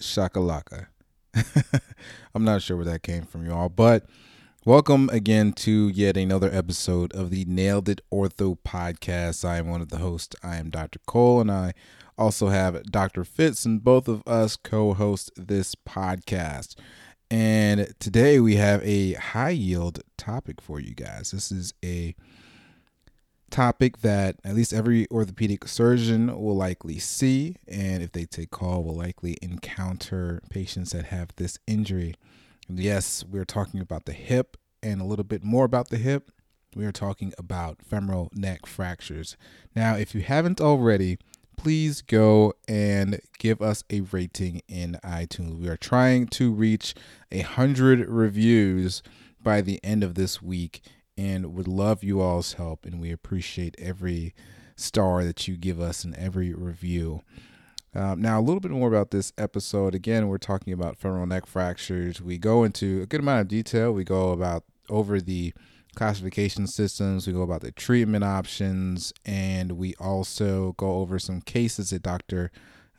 Shakalaka. I'm not sure where that came from, y'all, but welcome again to yet another episode of the Nailed It Ortho podcast. I am one of the hosts. I am Dr. Cole, and I also have Dr. Fitz, and both of us co host this podcast. And today we have a high yield topic for you guys. This is a topic that at least every orthopedic surgeon will likely see, and if they take call, will likely encounter patients that have this injury. And yes, we're talking about the hip and a little bit more about the hip. We are talking about femoral neck fractures. Now, if you haven't already, please go and give us a rating in iTunes. We are trying to reach a hundred reviews by the end of this week and would love you all's help. And we appreciate every star that you give us and every review. Um, now, a little bit more about this episode. Again, we're talking about femoral neck fractures. We go into a good amount of detail. We go about over the classification systems. We go about the treatment options, and we also go over some cases that Dr.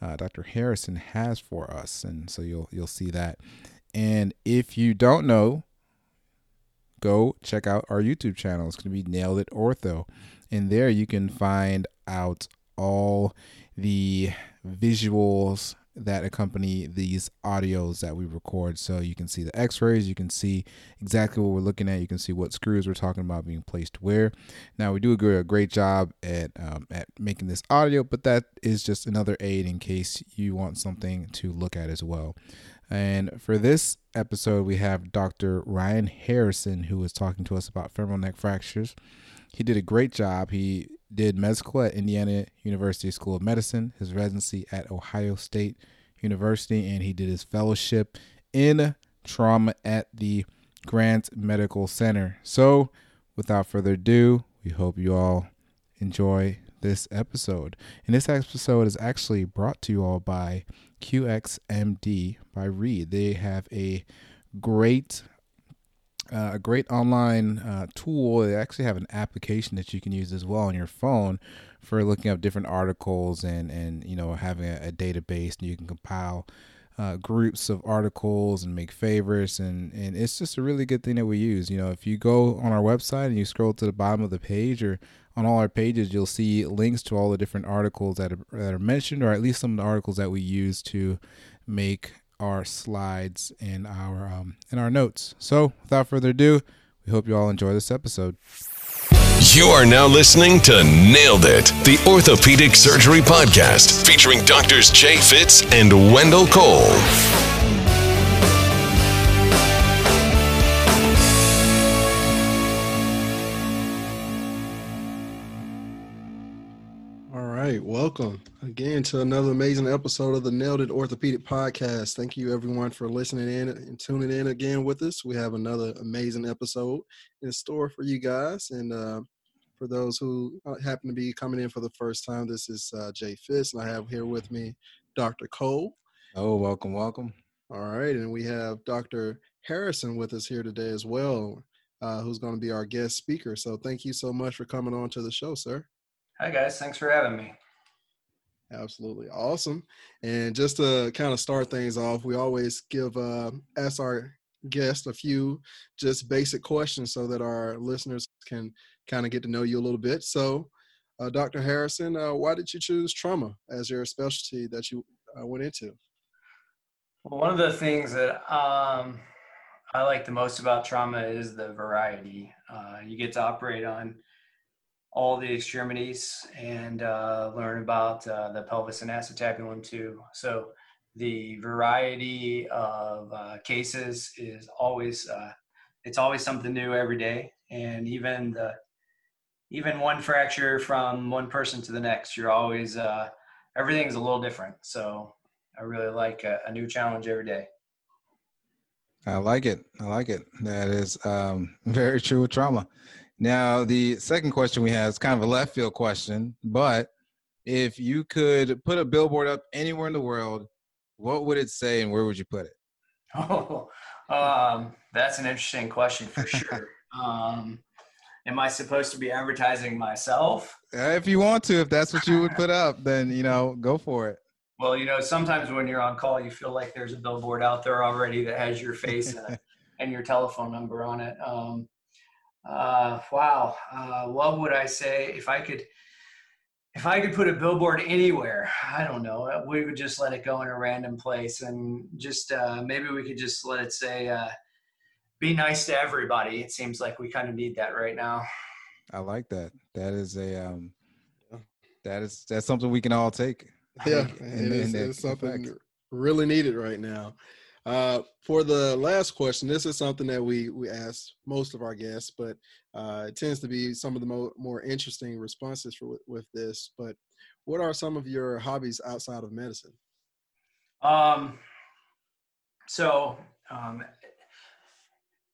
Uh, Dr. Harrison has for us, and so you'll you'll see that. And if you don't know go check out our YouTube channel. It's going to be Nailed It Ortho. And there you can find out all the visuals that accompany these audios that we record. So you can see the x rays, you can see exactly what we're looking at, you can see what screws we're talking about being placed where. Now, we do a great, job at, um, at making this audio, but that is just another aid in case you want something to look at as well. And for this episode, we have Dr. Ryan Harrison, who was talking to us about femoral neck fractures. He did a great job. He did med school at Indiana University School of Medicine, his residency at Ohio State University, and he did his fellowship in trauma at the Grant Medical Center. So, without further ado, we hope you all enjoy this episode. And this episode is actually brought to you all by QXMD by Read. They have a great uh, a great online uh, tool. They actually have an application that you can use as well on your phone for looking up different articles and and you know having a, a database and you can compile uh, groups of articles and make favorites and and it's just a really good thing that we use. You know, if you go on our website and you scroll to the bottom of the page or on all our pages, you'll see links to all the different articles that are, that are mentioned, or at least some of the articles that we use to make our slides and our um, and our notes. So, without further ado, we hope you all enjoy this episode. You are now listening to Nailed It, the Orthopedic Surgery Podcast, featuring doctors Jay Fitz and Wendell Cole. Right, welcome again to another amazing episode of the Nailed It Orthopedic Podcast. Thank you, everyone, for listening in and tuning in again with us. We have another amazing episode in store for you guys. And uh, for those who uh, happen to be coming in for the first time, this is uh, Jay Fitz, and I have here with me Dr. Cole. Oh, welcome, welcome. All right, and we have Dr. Harrison with us here today as well, uh, who's going to be our guest speaker. So thank you so much for coming on to the show, sir. Hi, guys. Thanks for having me. Absolutely awesome. And just to kind of start things off, we always give uh, ask our guest a few just basic questions so that our listeners can kind of get to know you a little bit. So, uh, Dr. Harrison, uh, why did you choose trauma as your specialty that you uh, went into? Well, one of the things that um, I like the most about trauma is the variety. Uh, you get to operate on all the extremities and uh, learn about uh, the pelvis and acetabulum too. So the variety of uh, cases is always uh, it's always something new every day, and even the even one fracture from one person to the next, you're always uh, everything's a little different. So I really like a, a new challenge every day. I like it. I like it. That is um, very true with trauma. Now, the second question we have is kind of a left field question, but if you could put a billboard up anywhere in the world, what would it say and where would you put it? Oh, um, that's an interesting question for sure. um, am I supposed to be advertising myself? Uh, if you want to, if that's what you would put up, then you know, go for it. Well, you know, sometimes when you're on call, you feel like there's a billboard out there already that has your face and, and, your telephone number on it. Um, uh, wow. Uh, what would I say if I could? If I could put a billboard anywhere, I don't know. We would just let it go in a random place, and just uh, maybe we could just let it say, uh, "Be nice to everybody." It seems like we kind of need that right now. I like that. That is a um, that is that's something we can all take. Yeah, in, it is, in it's something really needed right now. Uh, for the last question, this is something that we we ask most of our guests, but uh, it tends to be some of the mo- more interesting responses for, with this. But what are some of your hobbies outside of medicine? Um, so um,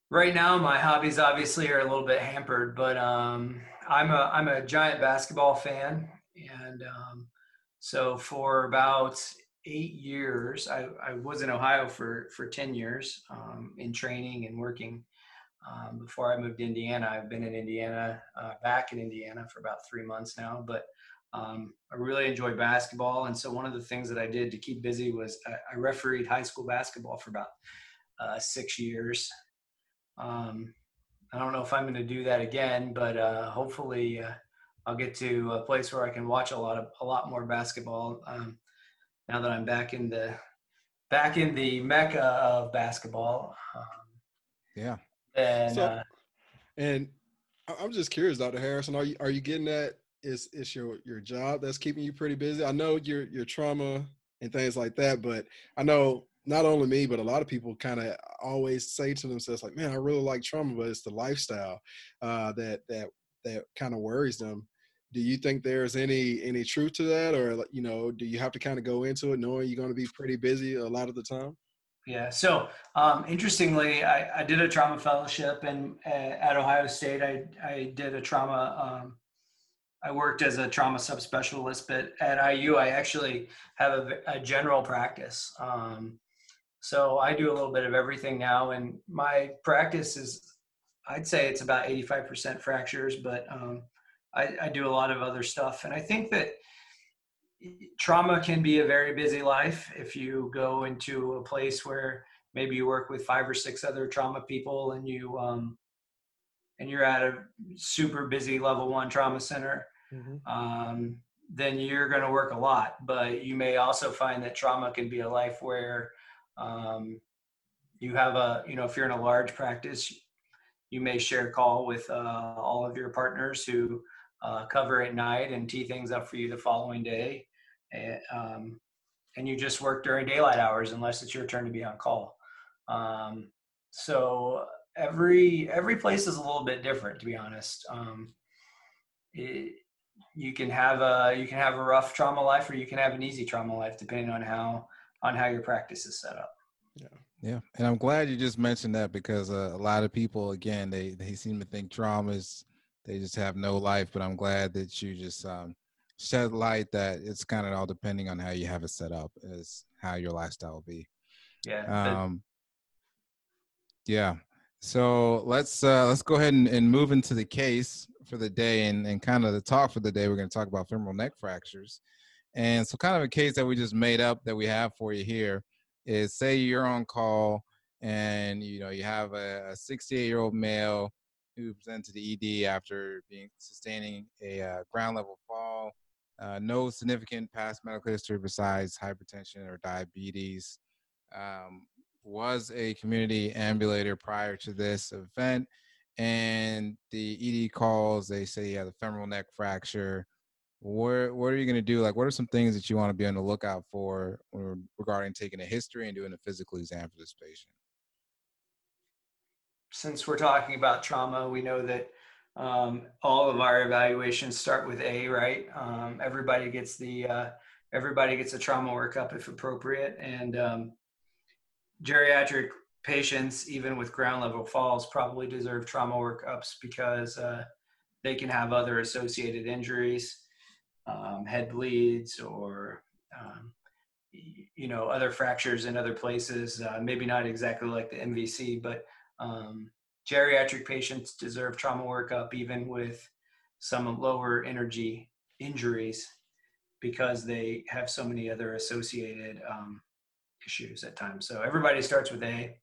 right now my hobbies obviously are a little bit hampered, but um, I'm a I'm a giant basketball fan, and um, so for about eight years, I, I was in Ohio for, for 10 years um, in training and working. Um, before I moved to Indiana, I've been in Indiana, uh, back in Indiana for about three months now, but um, I really enjoy basketball. And so one of the things that I did to keep busy was I, I refereed high school basketball for about uh, six years. Um, I don't know if I'm going to do that again, but uh, hopefully uh, I'll get to a place where I can watch a lot of a lot more basketball. Um, now that I'm back in the back in the mecca of basketball. Um, yeah. And so, uh, and I'm just curious, Dr. Harrison, are you are you getting that? Is is your your job that's keeping you pretty busy? I know your your trauma and things like that, but I know not only me, but a lot of people kind of always say to themselves, like, "Man, I really like trauma, but it's the lifestyle uh, that that that kind of worries them." Do you think there's any any truth to that? Or you know do you have to kind of go into it knowing you're going to be pretty busy a lot of the time? Yeah so um, interestingly I, I, did a trauma fellowship and uh, at ohio state. I, I did a trauma um, i worked as a trauma subspecialist but at iu i actually have a, a general practice. Um, so i do a little bit of everything now and my practice is i'd say it's about 85% fractures but um, I, I do a lot of other stuff. And I think that trauma can be a very busy life if you go into a place where maybe you work with five or six other trauma people and you um, and you're at a super busy level one trauma center mm-hmm. um, then you're going to work a lot but you may also find that trauma can be a life where um, you have a you know if you're in a large practice you may share a call with uh, all of your partners who uh, cover at night and tee things up for you the following day. And, um, and you just work during daylight hours unless it's your turn to be on call. Um, so every every place is a little bit different, to be honest. Um, it, you can have a you can have a rough trauma life, or you can have an easy trauma life, depending on how on how your practice is set up. Yeah. Yeah, and I'm glad you just mentioned that because uh, a lot of people, again, they they seem to think trauma is they just have no life. But I'm glad that you just um, shed light that it's kind of all depending on how you have it set up, is how your lifestyle will be. Yeah. Um, yeah. So let's uh, let's go ahead and, and move into the case for the day and, and kind of the talk for the day. We're going to talk about femoral neck fractures. And so, kind of a case that we just made up that we have for you here is say you're on call and you know you have a 68 year old male who presented to the ED after being sustaining a uh, ground level fall. Uh, no significant past medical history besides hypertension or diabetes. Um, was a community ambulator prior to this event, and the ED calls. They say he has a femoral neck fracture. What what are you going to do? Like, what are some things that you want to be on the lookout for regarding taking a history and doing a physical exam for this patient? Since we're talking about trauma, we know that um, all of our evaluations start with A, right? Um, everybody gets the uh, everybody gets a trauma workup if appropriate, and um, geriatric patients, even with ground level falls, probably deserve trauma workups because uh, they can have other associated injuries, um, head bleeds, or um, you know other fractures in other places. Uh, maybe not exactly like the MVC, but um, geriatric patients deserve trauma workup even with some lower energy injuries. because they have so many other associated um, issues at times. So everybody starts with A,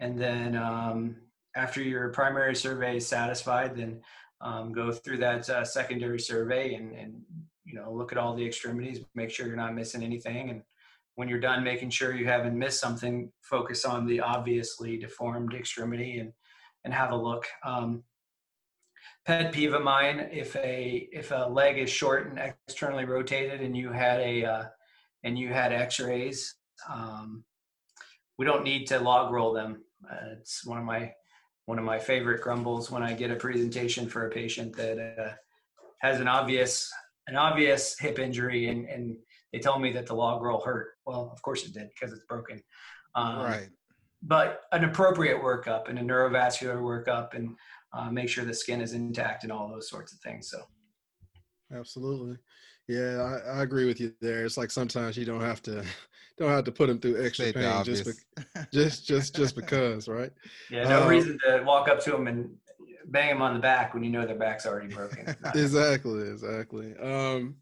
and then um, after your primary survey is satisfied, then um, go through that uh, secondary survey and, and you know look at all the extremities, make sure you're not missing anything, and when you're done making sure you haven't missed something, focus on the obviously deformed extremity and and have a look. Um, pet peeve of mine if a if a leg is short and externally rotated and you had a uh, and you had x-rays um, we don't need to log roll them uh, it's one of my one of my favorite grumbles when i get a presentation for a patient that uh, has an obvious an obvious hip injury and and they tell me that the log roll hurt well of course it did because it's broken um, right but an appropriate workup and a neurovascular workup and uh, make sure the skin is intact and all those sorts of things. So, absolutely, yeah, I, I agree with you there. It's like sometimes you don't have to don't have to put them through extra pain just, be, just just just because, right? Yeah, no um, reason to walk up to them and bang them on the back when you know their back's already broken. exactly, exactly. Um,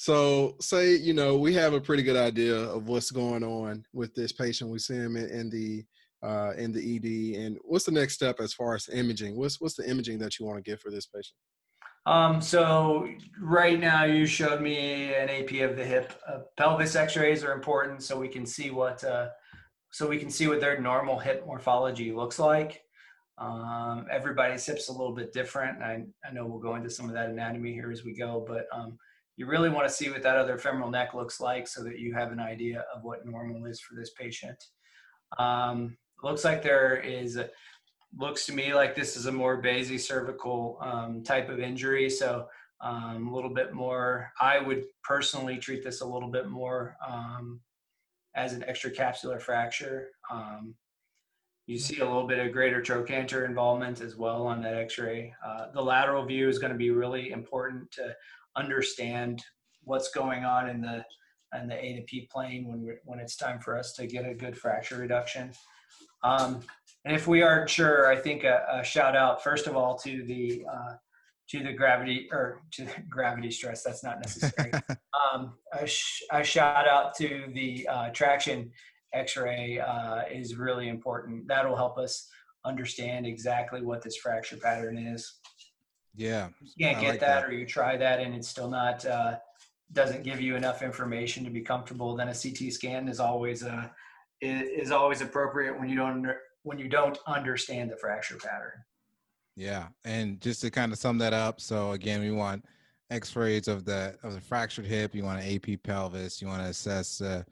so say you know we have a pretty good idea of what's going on with this patient. We see him in, in the uh, in the ED? And what's the next step as far as imaging? What's what's the imaging that you want to get for this patient? Um, so right now you showed me an AP of the hip. Uh, pelvis X-rays are important so we can see what uh, so we can see what their normal hip morphology looks like. Um, everybody's hip's a little bit different. I, I know we'll go into some of that anatomy here as we go, but um, you really want to see what that other femoral neck looks like so that you have an idea of what normal is for this patient. Um, looks like there is looks to me like this is a more basicervical um, type of injury. So um, a little bit more i would personally treat this a little bit more um, as an extracapsular fracture. Um, you see a little bit of greater trochanter involvement as well on that x-ray. Uh, the lateral view is going to be really important to understand what's going on in the in the A to P plane when when it's time for us to get a good fracture reduction. Um, and if we aren't sure, I think a, a, shout out first of all to the uh, to the gravity or to gravity stress. That's not necessary. um, a, sh- a, shout out to the uh, traction X-ray uh, is really important. That'll help us understand exactly what this fracture pattern is. Yeah, you can't I get like that, that, or you try that and it's still not uh, doesn't give you enough information to be comfortable. Then a CT scan is always a uh, is always appropriate when you don't when you don't understand the fracture pattern. Yeah, and just to kind of sum that up, so again, we want X-rays of the of the fractured hip. You want an AP pelvis. You want to assess uh,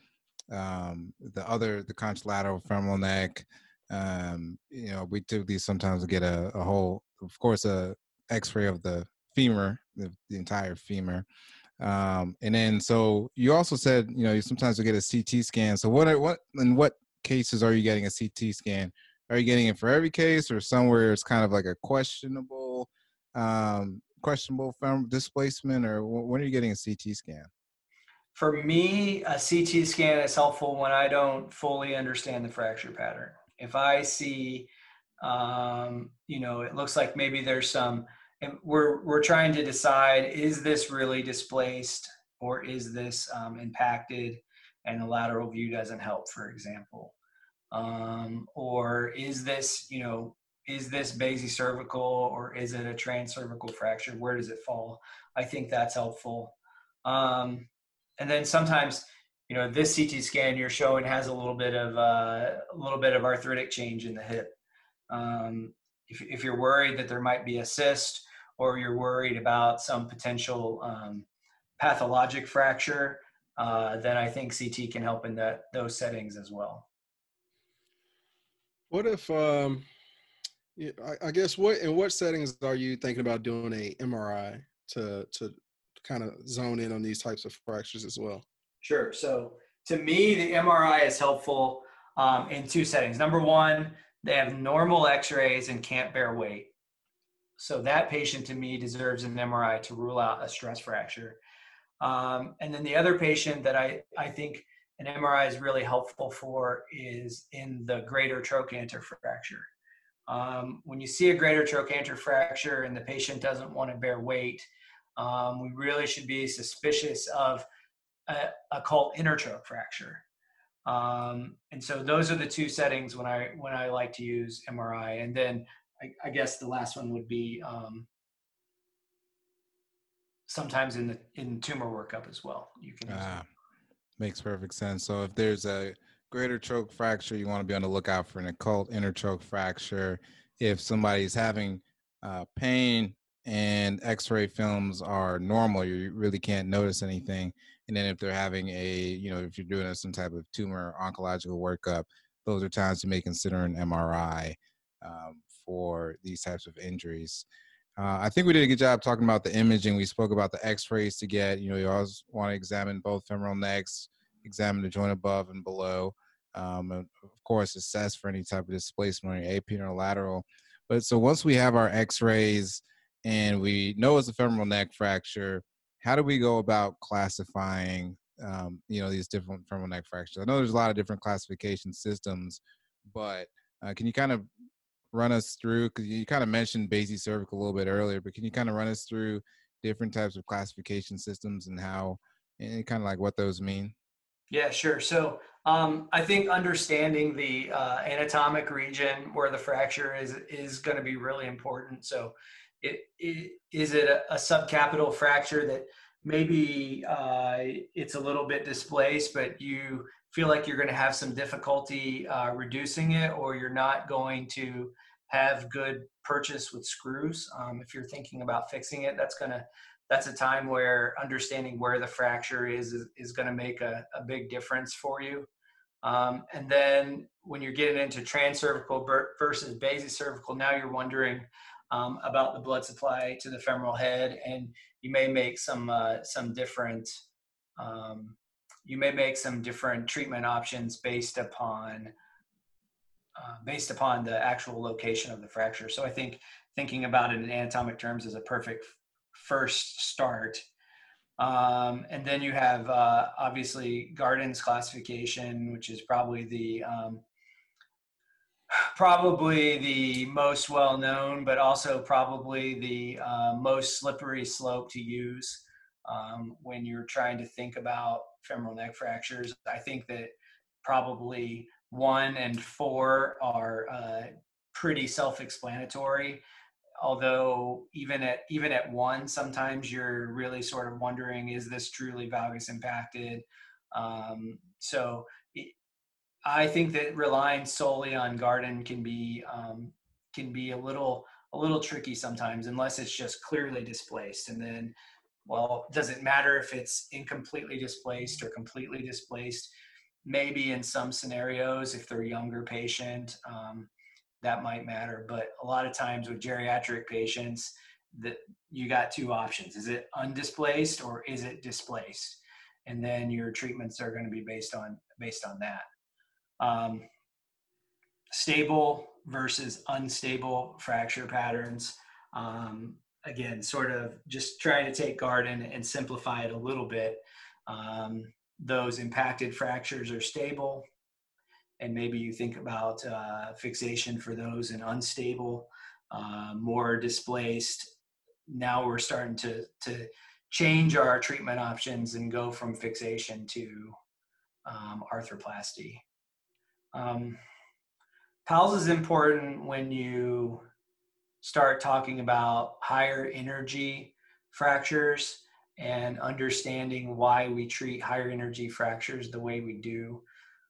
um, the other the contralateral femoral neck. Um, you know, we typically sometimes get a, a whole, of course, a X-ray of the femur, the, the entire femur. Um, and then so you also said you know you sometimes you get a CT scan. So what are, what in what cases are you getting a CT scan? Are you getting it for every case, or somewhere it's kind of like a questionable um, questionable femoral displacement, or when are you getting a CT scan? For me, a CT scan is helpful when I don't fully understand the fracture pattern. If I see, um, you know, it looks like maybe there's some we're we're trying to decide is this really displaced or is this um, impacted? And the lateral view doesn't help for example. Um, or is this you know is this basicervical or is it a transcervical fracture? Where does it fall? I think that's helpful. Um, and then sometimes you know this ct scan you're showing has a little bit of uh, a little bit of arthritic change in the hip. Um, if, if you're worried that there might be a cyst or you're worried about some potential um, pathologic fracture, uh, then I think CT can help in that those settings as well. What if, um, I, I guess, what in what settings are you thinking about doing a MRI to to kind of zone in on these types of fractures as well? Sure. So to me, the MRI is helpful um, in two settings. Number one, they have normal X-rays and can't bear weight. So that patient to me deserves an MRI to rule out a stress fracture. Um, and then the other patient that I, I think an MRI is really helpful for is in the greater trochanter fracture. Um, when you see a greater trochanter fracture and the patient doesn't want to bear weight, um, we really should be suspicious of a occult intertroch fracture. Um, and so those are the two settings when I when I like to use MRI. And then I, I guess the last one would be um, sometimes in the in tumor workup as well. You can ah, makes perfect sense. So if there's a greater troch fracture, you want to be on the lookout for an occult intertroch fracture. If somebody's having uh, pain and X-ray films are normal, you really can't notice anything. And then if they're having a, you know, if you're doing some type of tumor oncological workup, those are times you may consider an MRI um, for these types of injuries. Uh, I think we did a good job talking about the imaging. We spoke about the X-rays to get. You know, you always want to examine both femoral necks, examine the joint above and below, um, and of course assess for any type of displacement AP or lateral. But so once we have our X-rays and we know it's a femoral neck fracture, how do we go about classifying? Um, you know, these different femoral neck fractures. I know there's a lot of different classification systems, but uh, can you kind of run us through because you kind of mentioned basicervical a little bit earlier, but can you kind of run us through different types of classification systems and how and kind of like what those mean? Yeah, sure. So um, I think understanding the uh, anatomic region where the fracture is is going to be really important. So, it, it, is it a, a, subcapital fracture that maybe uh, it's a little bit displaced, but you feel like you're going to have some difficulty uh, reducing it, or you're not going to have good purchase with screws. Um, if you're thinking about fixing it, that's gonna that's a time where understanding where the fracture is is, is going to make a, a big difference for you. Um, and then when you're getting into transcervical versus basicervical, now you're wondering um, about the blood supply to the femoral head, and you may make some uh, some different um, you may make some different treatment options based upon uh, based upon the actual location of the fracture. So I think thinking about it in anatomic terms is a perfect first start. Um, and then you have uh, obviously Garden's classification, which is probably the um, probably the most well known, but also probably the uh, most slippery slope to use um, when you're trying to think about femoral neck fractures. I think that probably one and four are uh, pretty self-explanatory although even at even at one sometimes you're really sort of wondering is this truly valgus impacted? Um, so i think that relying solely on garden can be um, can be a little a little tricky sometimes unless it's just clearly displaced and then well does it matter if it's incompletely displaced or completely displaced maybe in some scenarios if they're younger patient um, that might matter. But a lot of times with geriatric patients that you got two options. Is it undisplaced or is it displaced? And then your treatments are going to be based on based on that. Um, stable versus unstable fracture patterns. Um, again sort of just trying to take garden and simplify it a little bit. Um, those impacted fractures are stable. And maybe you think about uh, fixation for those in unstable uh, more displaced. Now we're starting to to change our treatment options and go from fixation to um, arthroplasty. Um, Pauwels is important when you start talking about higher energy fractures and understanding why we treat higher energy fractures the way we do.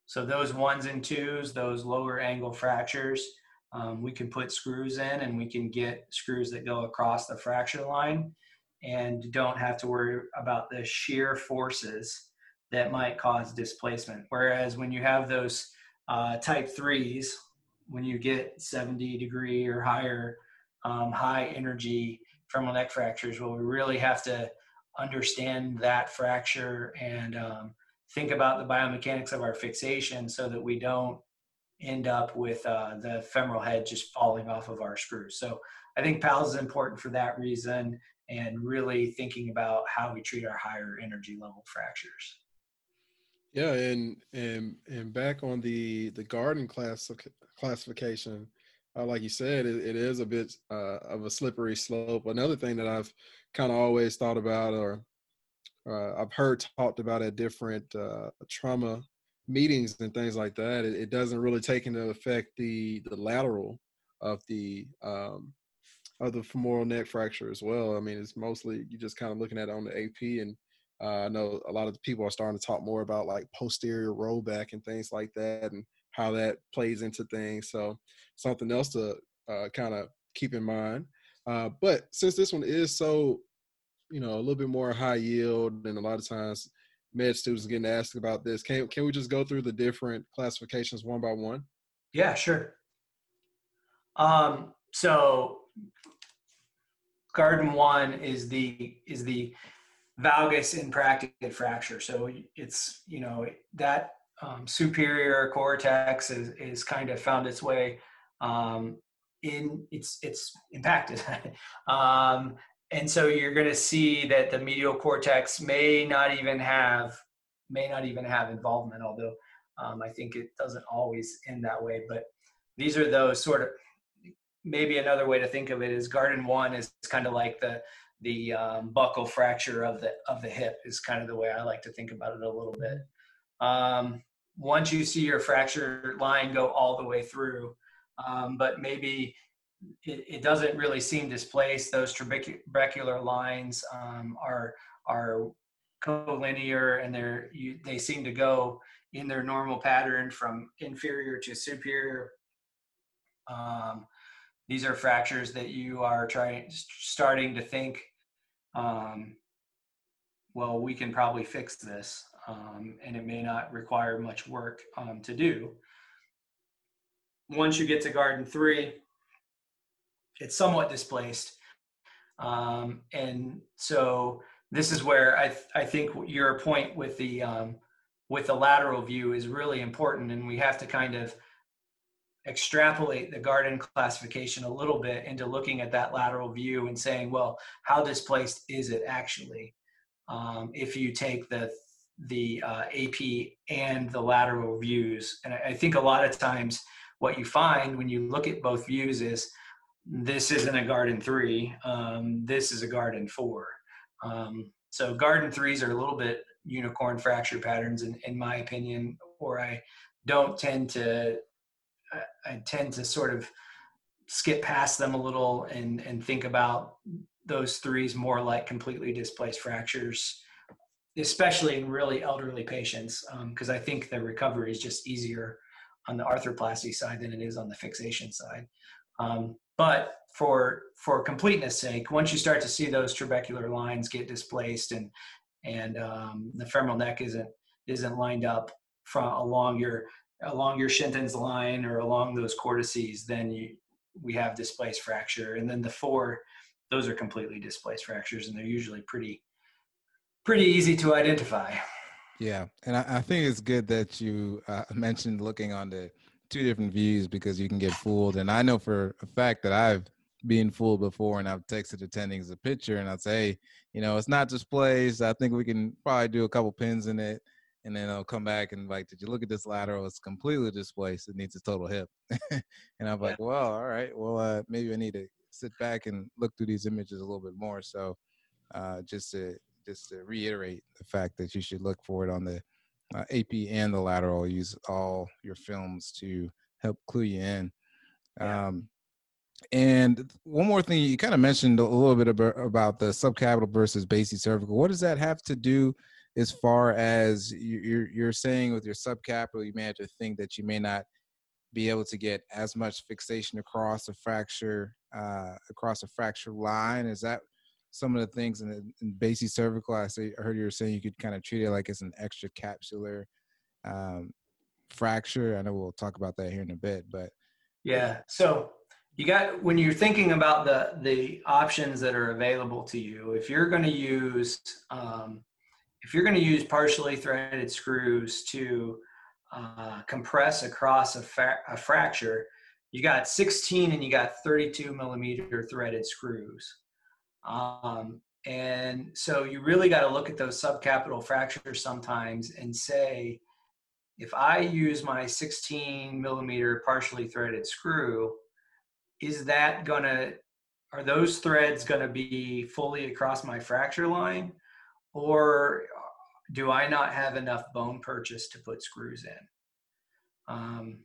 So those ones and twos, those lower angle fractures, um, we can put screws in and we can get screws that go across the fracture line and don't have to worry about the shear forces that might cause displacement. Whereas when you have those uh, type threes, when you get 70 degree or higher um, high energy femoral neck fractures, well, we really have to understand that fracture and um, think about the biomechanics of our fixation so that we don't end up with uh, the femoral head just falling off of our screws. So I think Pauwels is important for that reason and really thinking about how we treat our higher energy level fractures. Yeah, and and and back on the the garden class classification, uh, like you said, it, it is a bit uh, of a slippery slope. Another thing that I've kind of always thought about or uh, I've heard talked about at different uh, trauma meetings and things like that. It, it, doesn't really take into effect the the lateral of the um, of the femoral neck fracture as well. I mean, it's mostly you just kind of looking at it on the AP, and uh, I know a lot of people are starting to talk more about like posterior rollback and things like that, and how that plays into things. So something else to uh, kind of keep in mind. Uh, but since this one is so, you know, a little bit more high yield, and a lot of times med students getting asked about this, can can we just go through the different classifications one by one? Yeah, sure. Um, so garden one is the is the valgus impracticate fracture. So it's you know that um, superior cortex is, is kind of found its way um, in it's it's impacted um, and so you're going to see that the medial cortex may not even have may not even have involvement although um, i think it doesn't always end that way. But these are those sort of maybe another way to think of it is garden one is kind of like the the um, buckle fracture of the of the hip is kind of the way i like to think about it a little bit. Um, once you see your fracture line go all the way through, um, but maybe it, it, doesn't really seem displaced. Those trabecular lines um, are are collinear and they're you, they seem to go in their normal pattern from inferior to superior. Um, these are fractures that you are trying starting to think um, well we can probably fix this um, and it may not require much work um, to do. Once you get to garden three, it's somewhat displaced. Um, and so this is where I, th- I think your point with the, um, with the lateral view is really important. And we have to kind of extrapolate the garden classification a little bit into looking at that lateral view and saying, well, how displaced is it actually? Um, if you take the the uh, AP and the lateral views. And I, I think a lot of times what you find when you look at both views is this isn't a garden three, um, this is a garden four. Um, so garden threes are a little bit unicorn fracture patterns in, in my opinion, or I don't tend to, I, tend to sort of skip past them a little and, and think about those threes more like completely displaced fractures especially in really elderly patients, because um, I think the recovery is just easier on the arthroplasty side than it is on the fixation side. Um, but for for completeness sake, once you start to see those trabecular lines get displaced and and um, the femoral neck isn't isn't lined up from along your along your Shenton's line or along those cortices, then you we have displaced fracture. And then the four, those are completely displaced fractures, and they're usually pretty pretty easy to identify. Yeah, and I, I think it's good that you uh, mentioned looking on the two different views because you can get fooled. And I know for a fact that I've been fooled before, and I've texted attendings a picture, and I'd say, hey, you know, it's not displaced. I think we can probably do a couple pins in it, and then I'll come back and like, did you look at this lateral? It's completely displaced. It needs a total hip. and I'm like, well, all right, well, uh, maybe I need to sit back and look through these images a little bit more. So, uh, just to just to reiterate the fact that you should look for it on the uh, AP and the lateral. Use all your films to help clue you in. Yeah. Um, and one more thing, you kind of mentioned a little bit about, about the subcapital versus basicervical. What does that have to do as far as you're, you're saying with your subcapital, you may have to think that you may not be able to get as much fixation across a fracture, uh, across a fracture line. Is that some of the things in, the, in basicervical. I say I heard you were saying you could kind of treat it like it's an extra capsular um, fracture. I know we'll talk about that here in a bit, but yeah. So you got when you're thinking about the the options that are available to you. If you're going to use um, if you're going to use partially threaded screws to uh, compress across a, fa- a fracture, you got 16 and you got 32 millimeter threaded screws. Um, and so you really got to look at those subcapital fractures sometimes and say, if I use my 16 millimeter partially threaded screw, is that gonna, are those threads gonna be fully across my fracture line? or do I not have enough bone purchase to put screws in? Um,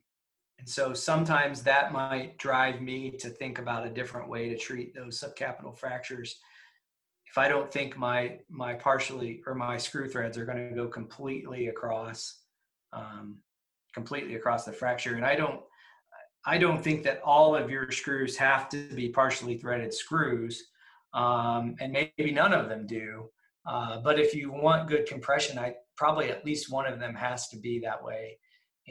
and so sometimes that might drive me to think about a different way to treat those subcapital fractures. If I don't think my my partially or my screw threads are going to go completely across, um, completely across the fracture, and I don't I don't think that all of your screws have to be partially threaded screws, um, and maybe none of them do. Uh, but if you want good compression, I probably at least one of them has to be that way.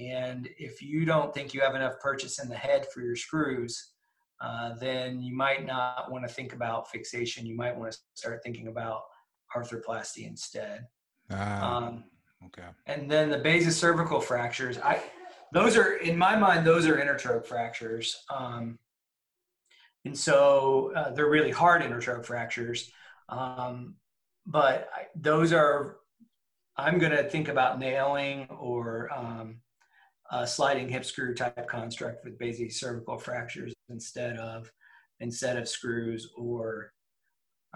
And if you don't think you have enough purchase in the head for your screws, uh, then you might not want to think about fixation. You might want to start thinking about arthroplasty instead. Ah, um, okay. And then the basicervical fractures, I those are in my mind those are intertroch fractures. Um, and so uh, they're really hard intertroch fractures. Um, but I, those are i'm going to think about nailing or um, a sliding hip screw type construct with basicervical fractures instead of instead of screws or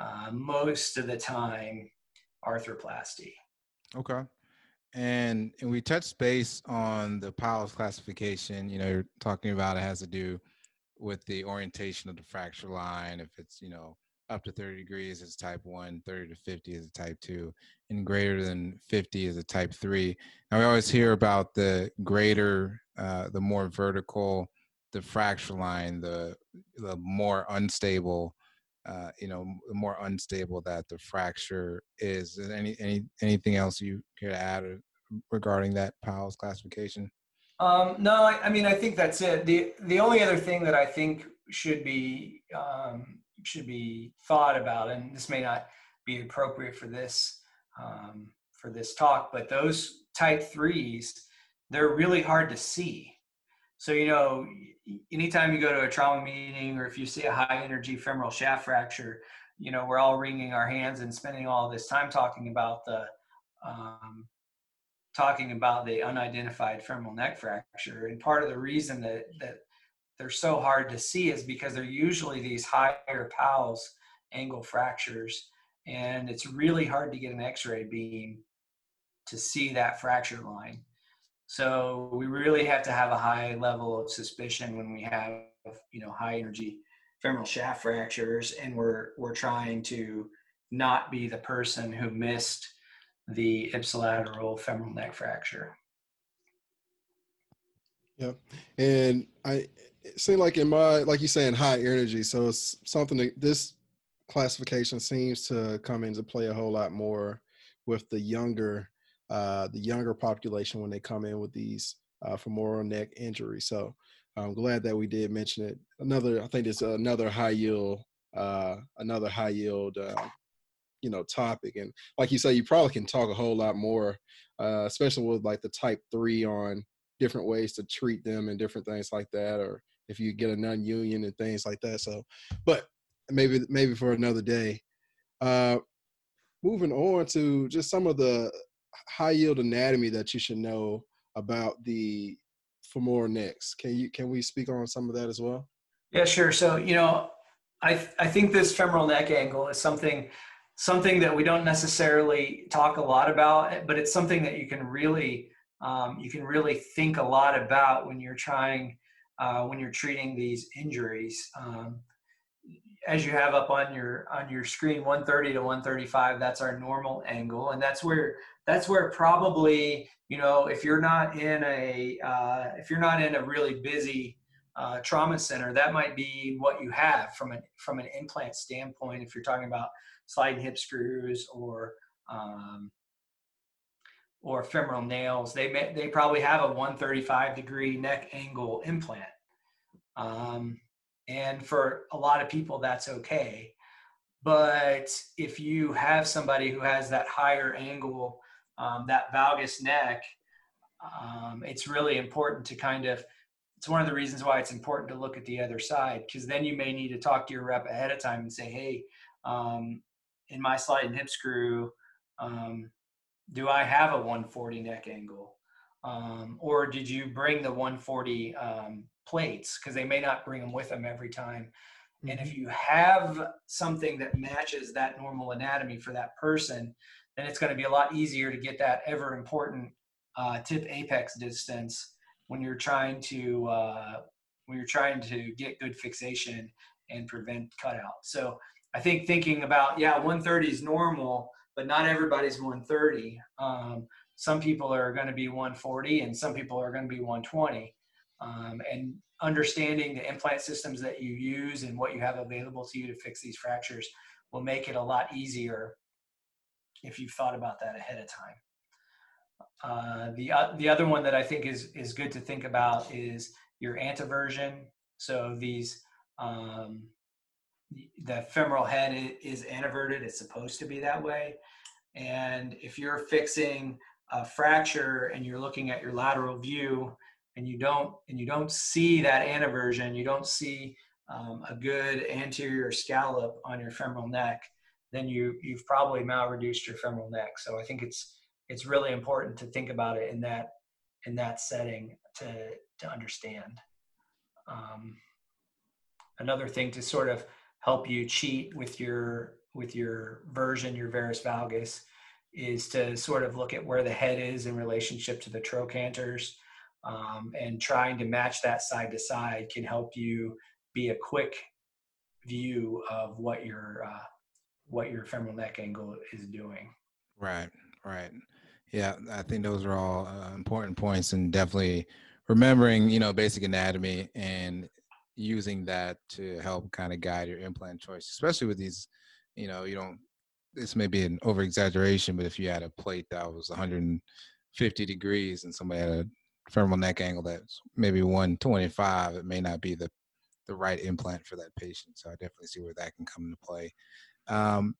uh, most of the time arthroplasty. Okay. And and we touched base on the Pauwels classification. You know you're talking about it has to do with the orientation of the fracture line if it's you know up to 30 degrees is type 1 30 to 50 is a type 2 and greater than 50 is a type 3 now we always hear about the greater uh, the more vertical the fracture line the the more unstable uh, you know the more unstable that the fracture is, is any any anything else you could add regarding that Pauwels classification? Um, no I, I, mean i think that's it. The the only other thing that i think should be um, should be thought about, and this may not be appropriate for this um, for this talk, but those type threes, they're really hard to see. So you know, anytime you go to a trauma meeting, or if you see a high energy femoral shaft fracture, you know, we're all wringing our hands and spending all this time talking about the um, talking about the unidentified femoral neck fracture. And part of the reason that that they're so hard to see is because they're usually these higher Pauwels angle fractures. And it's really hard to get an x-ray beam to see that fracture line. So we really have to have a high level of suspicion when we have, you know, high energy femoral shaft fractures and we're we're trying to not be the person who missed the ipsilateral femoral neck fracture. Yep. And I it seemed like in my like you saying high energy. So it's something that this classification seems to come into play a whole lot more with the younger uh the younger population when they come in with these uh femoral neck injuries. So i'm glad that we did mention it. Another i think it's another high yield uh another high yield uh you know topic. And like you say you probably can talk a whole lot more uh especially with like the type three on different ways to treat them and different things like that or if you get a non-union and things like that. So, but maybe maybe for another day. Uh, moving on to just some of the high yield anatomy that you should know about the femoral necks. Can you can we speak on some of that as well? Yeah, sure. So you know, I I think this femoral neck angle is something something that we don't necessarily talk a lot about, but it's something that you can really um, you can really think a lot about when you're trying uh, when you're treating these injuries. Um, as you have up on your on your screen 130 to 135 that's our normal angle and that's where that's where probably you know if you're not in a uh, if you're not in a really busy uh, trauma center that might be what you have from an from an implant standpoint if you're talking about sliding hip screws or um, or femoral nails, they may, they probably have a 135 degree neck angle implant. Um, and for a lot of people, that's okay. But if you have somebody who has that higher angle, um, that valgus neck, um, it's really important to kind of, it's one of the reasons why it's important to look at the other side, because then you may need to talk to your rep ahead of time and say, hey, um, in my slide and hip screw, um, do I have a 140 neck angle? Um, or did you bring the 140 um, plates? Because they may not bring them with them every time. Mm-hmm. And if mm-hmm. you have something that matches that normal anatomy for that person, then it's going to be a lot easier to get that ever important uh, tip apex distance when you're trying to uh, when you're trying to get good fixation and prevent cutout. So I think thinking about yeah, 130 is normal, but not everybody's 130. Um, some people are going to be 140, and some people are going to be 120. Um, and understanding the implant systems that you use and what you have available to you to fix these fractures will make it a lot easier if you've thought about that ahead of time. Uh, the uh, the other one that I think is is good to think about is your anteversion. So these um, the femoral head is anteverted. It's supposed to be that way. And if you're fixing a fracture and you're looking at your lateral view and you don't and you don't see that anteversion, you don't see um, a good anterior scallop on your femoral neck, then you you've probably malreduced your femoral neck. So I think it's it's really important to think about it in that in that setting to to understand. Um, another thing to sort of help you cheat with your with your version, your varus valgus, is to sort of look at where the head is in relationship to the trochanters, um, and trying to match that side to side can help you be a quick view of what your uh, what your femoral neck angle is doing. Right, right. Yeah, I think those are all uh, important points, and definitely remembering, you know, basic anatomy and using that to help kind of guide your implant choice, especially with these, you know, you don't. This may be an over exaggeration, but if you had a plate that was 150 degrees and somebody had a femoral neck angle that's maybe 125, it may not be the the right implant for that patient. So I definitely see where that can come into play. Um,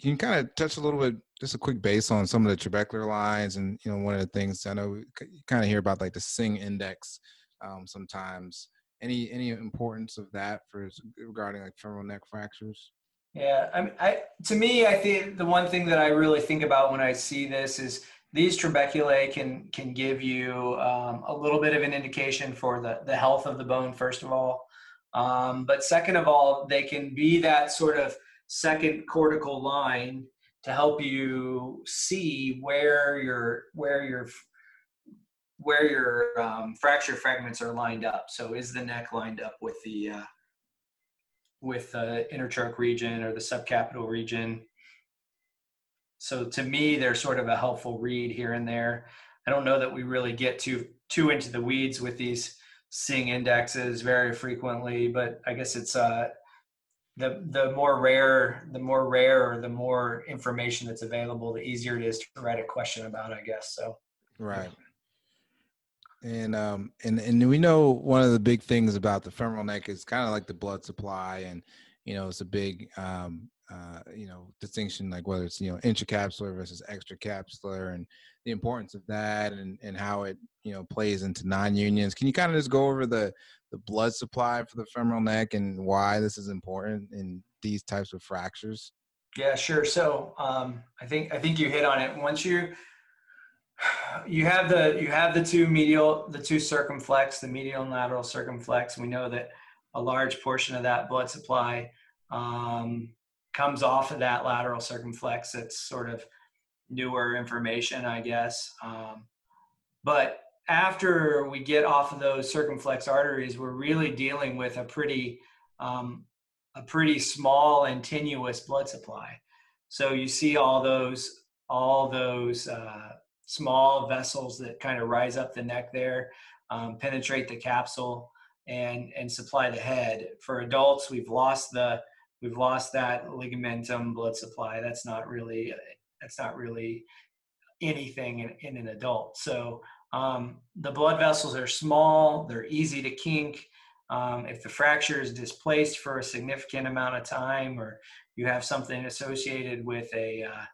can you kind of touch a little bit, just a quick base on some of the trabecular lines, and you know, one of the things I know you kind of hear about like the Singh index um, sometimes. Any any importance of that for regarding like femoral neck fractures? Yeah, I mean, I to me, I think the one thing that I really think about when I see this is these trabeculae can can give you um, a little bit of an indication for the the health of the bone first of all, um, but second of all, they can be that sort of second cortical line to help you see where your where your where your um, fracture fragments are lined up. So is the neck lined up with the uh, with the intertroch region or the subcapital region? So to me, they're sort of a helpful read here and there. I don't know that we really get too too into the weeds with these Singh indexes very frequently, but I guess it's uh, the the more rare the more rare or the more information that's available the easier it is to write a question about i guess so right and um and and we know one of the big things about the femoral neck is kind of like the blood supply and you know it's a big um uh you know distinction like whether it's you know intracapsular versus extracapsular and the importance of that and and how it you know plays into non-unions can you kind of just go over the the blood supply for the femoral neck and why this is important in these types of fractures? Yeah, sure. So um, I think I think you hit on it. Once you you have the you have the two medial the two circumflex, the medial and lateral circumflex. We know that a large portion of that blood supply um, comes off of that lateral circumflex. It's sort of newer information, I guess. Um, but after we get off of those circumflex arteries, we're really dealing with a pretty um, a pretty small and tenuous blood supply. So you see all those all those uh, small vessels that kind of rise up the neck there, um, penetrate the capsule, and and supply the head. For adults, we've lost the we've lost that ligamentum blood supply. That's not really that's not really anything in, in an adult. So um, the blood vessels are small, they're easy to kink. Um, if the fracture is displaced for a significant amount of time, or you have something associated with a uh,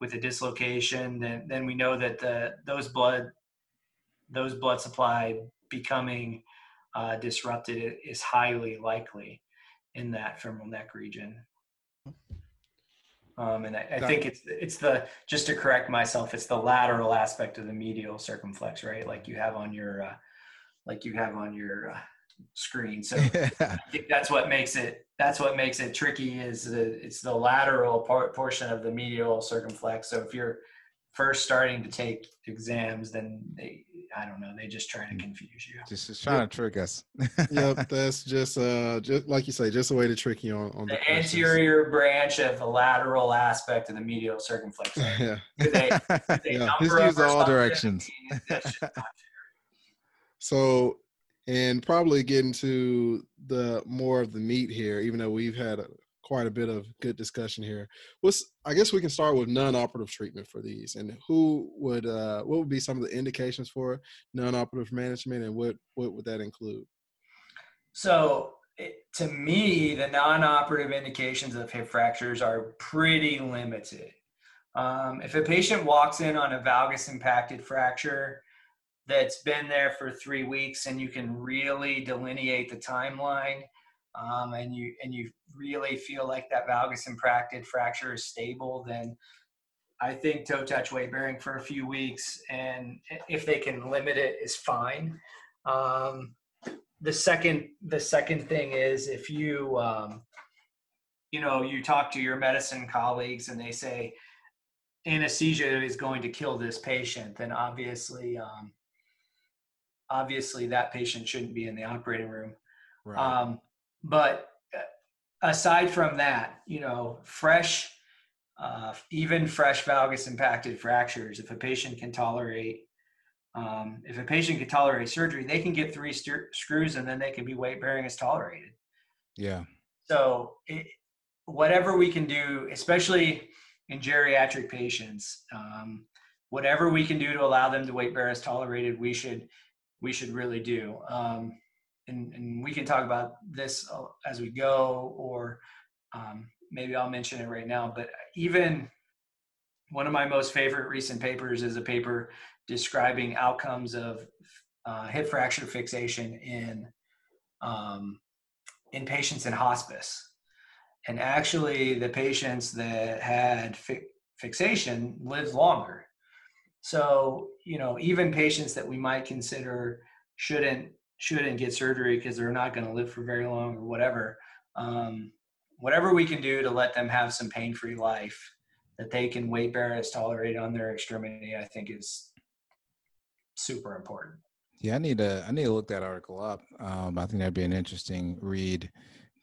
with a dislocation, then then we know that the those blood those blood supply becoming uh, disrupted is highly likely in that femoral neck region. Um, and I, I think it's it's the just to correct myself, it's the lateral aspect of the medial circumflex, right? Like you have on your uh, like you have on your uh, screen. So I think that's what makes it that's what makes it tricky is the it's the lateral part portion of the medial circumflex. So if you're first starting to take exams, then they I don't know, they just try to Mm. confuse you. just, just trying to trick us. yep, that's just uh, just like you say, just a way to trick you on on The questions. anterior branch of the lateral aspect of the medial circumflex. yeah. Do they, do they Yeah. number Just use all directions. That's just not So, and probably getting to the more of the meat here, even though we've had a, quite a bit of good discussion here. What's I guess we can start with non-operative treatment for these, and who would uh, what would be some of the indications for non-operative management, and what what would that include? So, it, to me, the non-operative indications of hip fractures are pretty limited. Um, if a patient walks in on a valgus impacted fracture that's been there for three weeks, and you can really delineate the timeline, um, and you and you really feel like that valgus impacted fracture is stable, then I think toe touch weight bearing for a few weeks, and if they can limit it, is fine. Um, the second the second thing is if you um, you know you talk to your medicine colleagues and they say anesthesia is going to kill this patient then obviously um, obviously that patient shouldn't be in the operating room right. um, but uh, aside from that you know fresh uh, even fresh valgus impacted fractures if a patient can tolerate um, if a patient can tolerate surgery, they can get three st- screws and then they can be weight bearing as tolerated. yeah. So, it, whatever we can do, especially in geriatric patients, um, whatever we can do to allow them to weight bear as tolerated, we should we should really do. Um, and, and we can talk about this uh, as we go, or um, maybe I'll mention it right now. But even one of my most favorite recent papers is a paper describing outcomes of uh, hip fracture fixation in um, in patients in hospice. And actually, the patients that had fi- fixation lived longer. So, you know, even patients that we might consider shouldn't shouldn't get surgery because they're not going to live for very long or whatever. Um, whatever we can do to let them have some pain-free life that they can weight bear as tolerated on their extremity, I think is super important. Yeah, I need to I need to look that article up. Um, I think that'd be an interesting read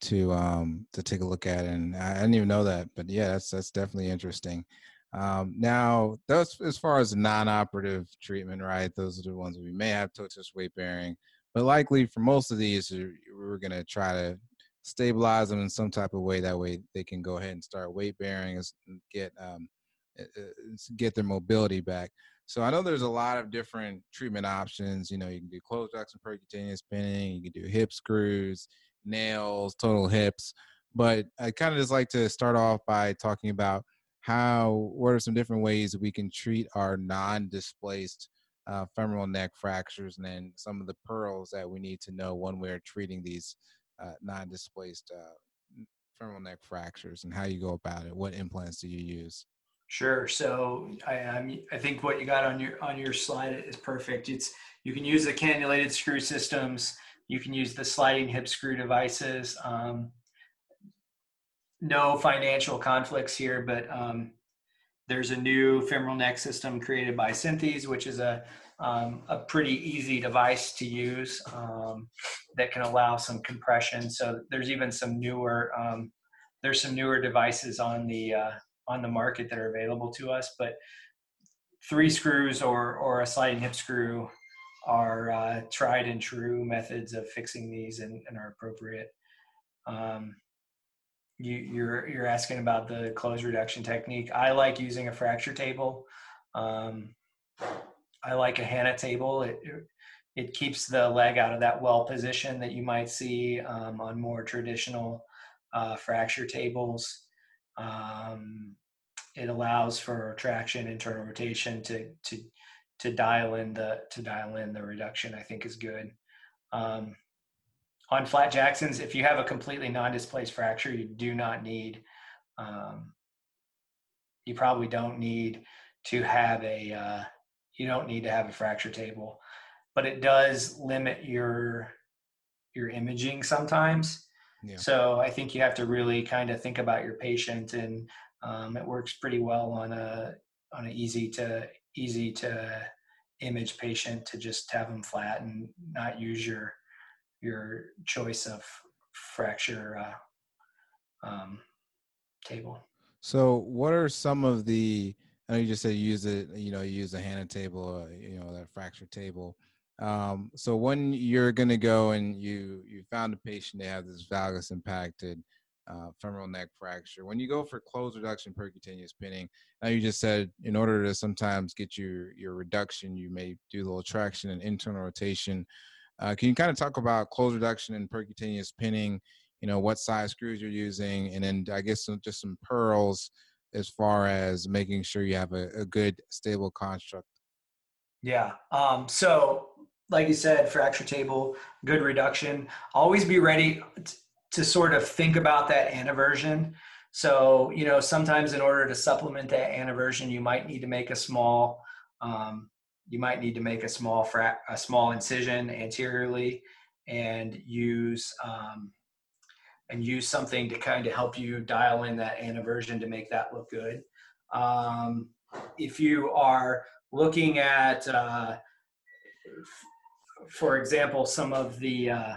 to um to take a look at, and I, I didn't even know that, but yeah, that's that's definitely interesting. Um, now, as far as non-operative treatment, right? Those are the ones we may have touch weight bearing, but likely for most of these, we're we're gonna try to stabilize them in some type of way. That way, they can go ahead and start weight bearing and get um uh, uh, get their mobility back. So I know there's a lot of different treatment options. You know, you can do closed jackson percutaneous pinning, you can do hip screws, nails, total hips. But I kind of just like to start off by talking about how what are some different ways we can treat our non-displaced uh, femoral neck fractures, and then some of the pearls that we need to know when we're treating these uh, non-displaced uh, femoral neck fractures, and how you go about it. What implants do you use? Sure. So I, I'm, I think what you got on your on your slide is perfect. It's you can use the cannulated screw systems. You can use the sliding hip screw devices. Um, no financial conflicts here, but um, there's a new femoral neck system created by Synthes, which is a um, a pretty easy device to use um, that can allow some compression. So there's even some newer um, there's some newer devices on the uh, on the market that are available to us, but three screws or or a sliding hip screw are uh, tried and true methods of fixing these and, and are appropriate. Um, you, you're you're asking about the close reduction technique. I like using a fracture table. Um, I like a Hana table. It, it keeps the leg out of that well position that you might see um, on more traditional uh, fracture tables. Um, it allows for traction, internal rotation to to to dial in the to dial in the reduction. I think is good. Um, on flat Jacksons, if you have a completely non-displaced fracture, you do not need. Um, you probably don't need to have a. Uh, you don't need to have a fracture table, but it does limit your your imaging sometimes. Yeah. So I think you have to really kind of think about your patient, and um, it works pretty well on a on an easy to easy to image patient to just have them flat and not use your your choice of fracture uh, um, table. So, what are some of the? I know you just said you use it. You know, you use a Hana table. Uh, you know, that fracture table. Um, so when you're going to go and you you found a patient they have this valgus impacted uh, femoral neck fracture. When you go for closed reduction percutaneous pinning, now you just said in order to sometimes get your your reduction, you may do a little traction and internal rotation. Uh, can you kind of talk about closed reduction and percutaneous pinning? You know what size screws you're using, and then I guess some, just some pearls as far as making sure you have a, a good stable construct. Yeah. Um, so like you said, fracture table, good reduction. Always be ready to sort of think about that anteversion. So, you know, sometimes in order to supplement that anteversion, you might need to make a small, um, you might need to make a small fra- a small incision anteriorly, and use um, and use something to kind of help you dial in that anteversion to make that look good. Um, if you are looking at uh, for example, some of the uh,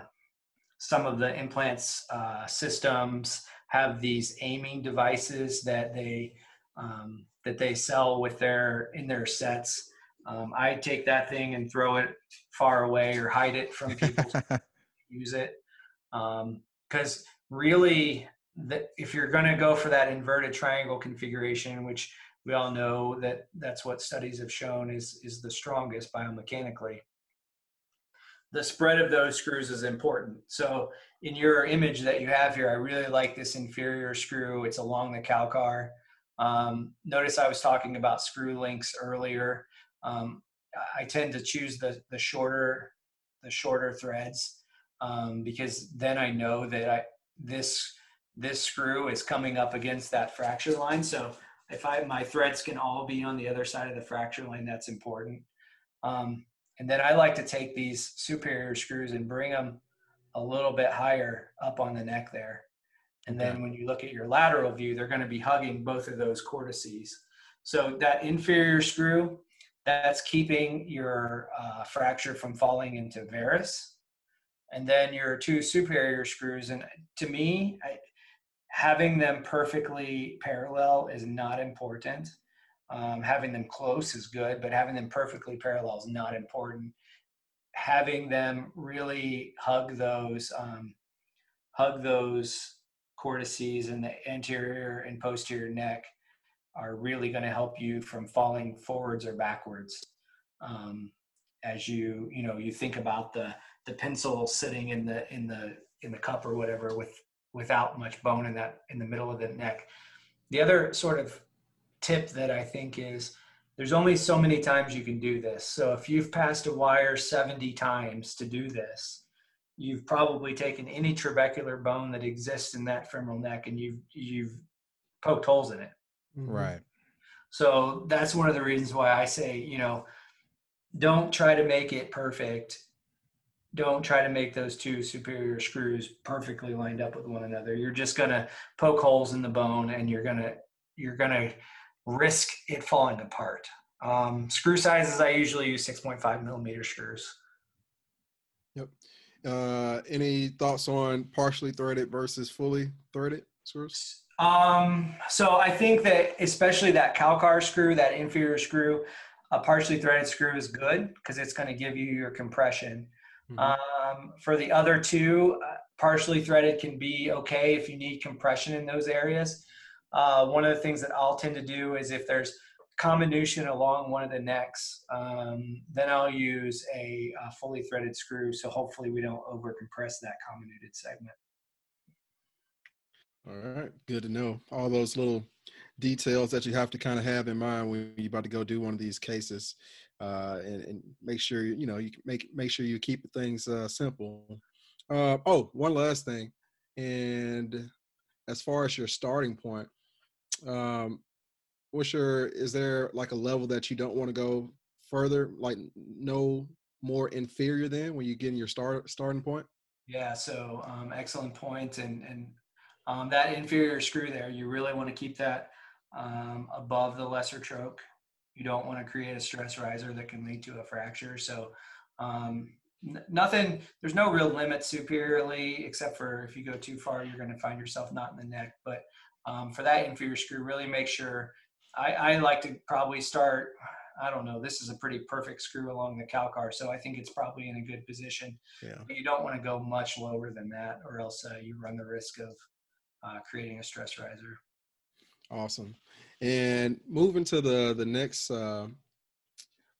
some of the implants uh, systems have these aiming devices that they um, that they sell with their in their sets. Um, I take that thing and throw it far away or hide it from people to use it because um, really that if you're going to go for that inverted triangle configuration which we all know that that's what studies have shown is is the strongest biomechanically the spread of those screws is important. So in your image that you have here, I really like this inferior screw. It's along the calcar. Um, notice I was talking about screw links earlier. Um, I tend to choose the, the shorter the shorter threads um, because then I know that I this this screw is coming up against that fracture line. So if I my threads can all be on the other side of the fracture line, that's important. Um, and then I like to take these superior screws and bring them a little bit higher up on the neck there. And then when you look at your lateral view, they're going to be hugging both of those cortices. So that inferior screw, that's keeping your uh, fracture from falling into varus. And then your two superior screws, and to me, I, having them perfectly parallel is not important. Um, having them close is good, but having them perfectly parallel is not important. Having them really hug those, um, hug those cortices in the anterior and posterior neck are really going to help you from falling forwards or backwards. Um, as you, you know, you think about the the pencil sitting in the in the in the cup or whatever with without much bone in that in the middle of the neck. The other sort of tip that I think is there's only so many times you can do this. So if you've passed a wire 70 times to do this, you've probably taken any trabecular bone that exists in that femoral neck and you've you've poked holes in it. Mm-hmm. Right. So that's one of the reasons why I say, you know, don't try to make it perfect. Don't try to make those two superior screws perfectly lined up with one another. You're just going to poke holes in the bone and you're going to you're going to risk it falling apart. Um, screw sizes, I usually use 6.5 millimeter screws. Yep. Uh, any thoughts on partially threaded versus fully threaded screws? Um, so I think that especially that Calcar screw, that inferior screw, a partially threaded screw is good because it's going to give you your compression. Mm-hmm. Um, for the other two, uh, partially threaded can be okay if you need compression in those areas. Uh, one of the things that I'll tend to do is if there's comminution along one of the necks, um, then I'll use a, a, fully threaded screw. So hopefully we don't over compress that comminuted segment. All right, good to know. All those little details that you have to kind of have in mind when you're about to go do one of these cases, uh, and, and, make sure you know you make make sure you keep things uh, simple. Uh, oh, one last thing, and as far as your starting point, um, what's your is there like a level that you don't want to go further, like no more inferior than when you get in your start starting point? Yeah, so um, excellent point, and and um, that inferior screw there, you really want to keep that um, above the lesser troch. You don't want to create a stress riser that can lead to a fracture. So um, n- nothing, there's no real limit superiorly, except for if you go too far, you're going to find yourself not in the neck. But um, for that inferior screw, really make sure. I, I like to probably start. I don't know. This is a pretty perfect screw along the calcar, so I think it's probably in a good position. Yeah. But you don't want to go much lower than that, or else uh, you run the risk of uh, creating a stress riser. Awesome. And moving to the the next uh,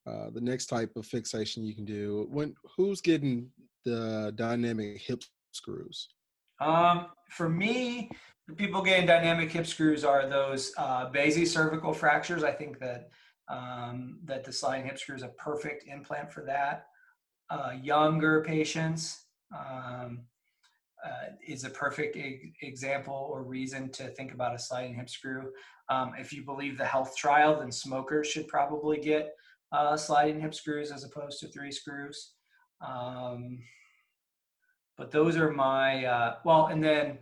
uh, the next type of fixation you can do. When who's getting the dynamic hip screws? Um, for me, the people getting dynamic hip screws are those uh, basicervical fractures. I think that um, that the sliding hip screw is a perfect implant for that. Uh, younger patients um, uh, is a perfect e- example or reason to think about a sliding hip screw. Um, if you believe the health trial, then smokers should probably get uh, sliding hip screws as opposed to three screws. Um, but those are my uh, well, and then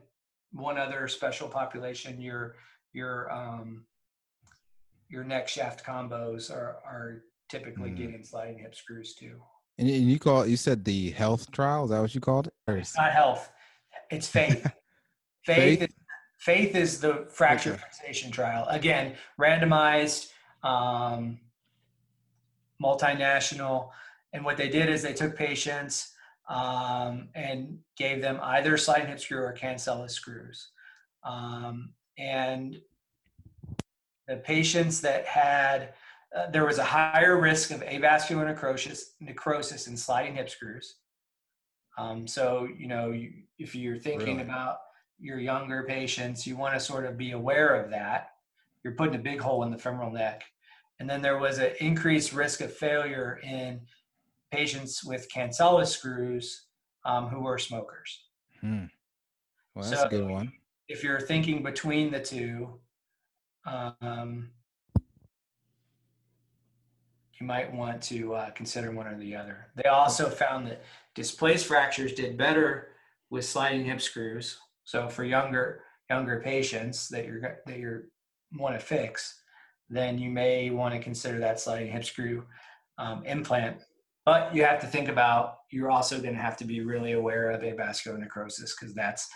one other special population, your your um, your neck shaft combos are are typically Mm. getting sliding hip screws too. And you- call you said the health trial? Is that what you called it? Or It's not health, it's faith. faith, Faith? Is, faith is the fracture Okay. fixation trial. Again, randomized, um, multinational. And what they did is they took patients um, and gave them either sliding hip screw or cancellous screws. Um, and the patients that had, uh, there was a higher risk of avascular necrosis, necrosis in sliding hip screws. Um, so, you know, you, if you're thinking Really? about your younger patients, you want to sort of be aware of that. You're putting a big hole in the femoral neck. And then there was an increased risk of failure in patients with cancellous screws um, who were smokers. Hmm. Well, that's So- a good one. If you're thinking between the two, um, you might want to uh, consider one or the other. They also found that displaced fractures did better with sliding hip screws. So for younger younger patients that you're that you're want to fix, then you may want to consider that sliding hip screw um, implant. But you have to think about you're also going to have to be really aware of avascular necrosis because that's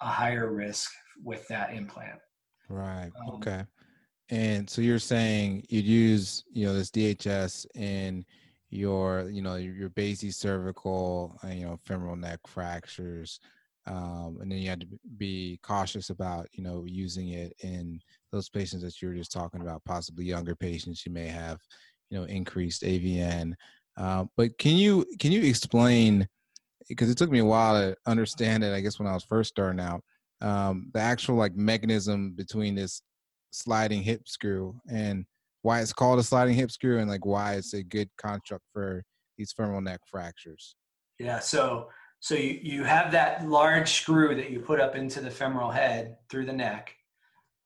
a higher risk with that implant. Right. Um, okay. And so you're saying you'd use, you know, this DHS in your, you know, your, basicervical, uh, you know, femoral neck fractures, um, and then you had to be cautious about, you know, using it in those patients that you were just talking about, possibly younger patients. You may have, you know, increased AVN. Uh, but can you can you explain? Because it took me a while to understand it. I guess when I was first starting out, um, the actual like mechanism between this sliding hip screw and why it's called a sliding hip screw and like why it's a good construct for these femoral neck fractures. Yeah. So so you, you have that large screw that you put up into the femoral head through the neck.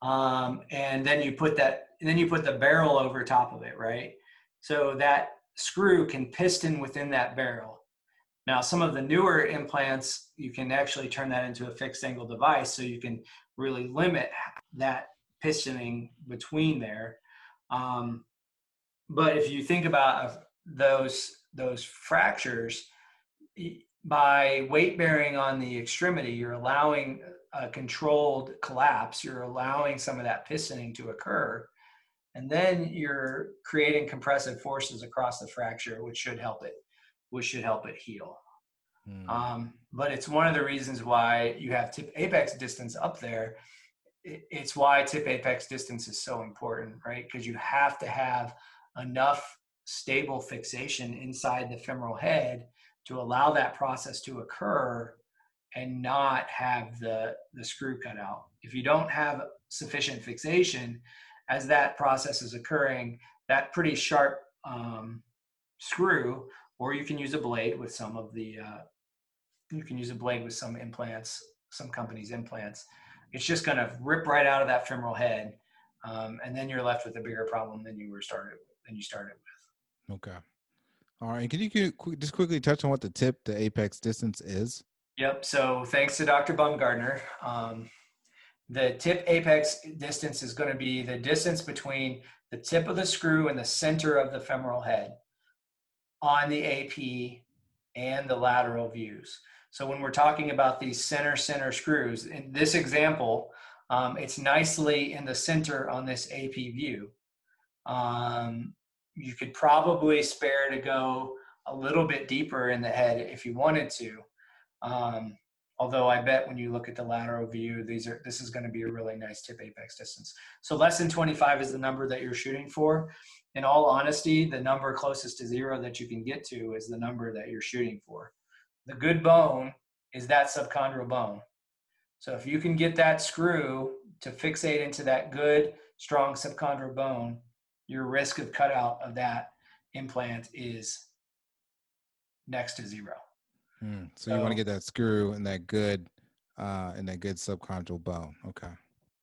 Um, and then you put that and then you put the barrel over top of it, right? So that screw can piston within that barrel. Now, some of the newer implants, you can actually turn that into a fixed angle device so you can really limit that pistoning between there. Um, but if you think about uh, those those fractures, by weight bearing on the extremity, you're allowing a controlled collapse. You're allowing some of that pistoning to occur, and then you're creating compressive forces across the fracture, which should help it, which should help it heal. Hmm. Um, but it's one of the reasons why you have tip apex distance up there. It's why tip apex distance is so important, right? Because you have to have enough stable fixation inside the femoral head to allow that process to occur and not have the, the screw cut out. If you don't have sufficient fixation, as that process is occurring, that pretty sharp um, screw, or you can use a blade with some of the uh, you can use a blade with some implants, some companies' implants. It's just going to rip right out of that femoral head, um, and then you're left with a bigger problem than you were started than you started with. Okay. All right. Can you just quickly touch on what the tip to apex distance is? Yep. So thanks to Dr. Baumgaertner, um, the tip apex distance is going to be the distance between the tip of the screw and the center of the femoral head on the AP and the lateral views. So when we're talking about these center center screws, in this example, um, it's nicely in the center on this AP view. Um, you could probably spare to go a little bit deeper in the head if you wanted to. Um, although I bet when you look at the lateral view, these are this is going to be a really nice tip apex distance. So less than 25 is the number that you're shooting for. In all honesty, the number closest to zero that you can get to is the number that you're shooting for. The good bone is that subchondral bone. So if you can get that screw to fixate into that good, strong subchondral bone, your risk of cutout of that implant is next to zero. Hmm. So, so, you want to get that screw and that good, uh, and that good subchondral bone. Okay.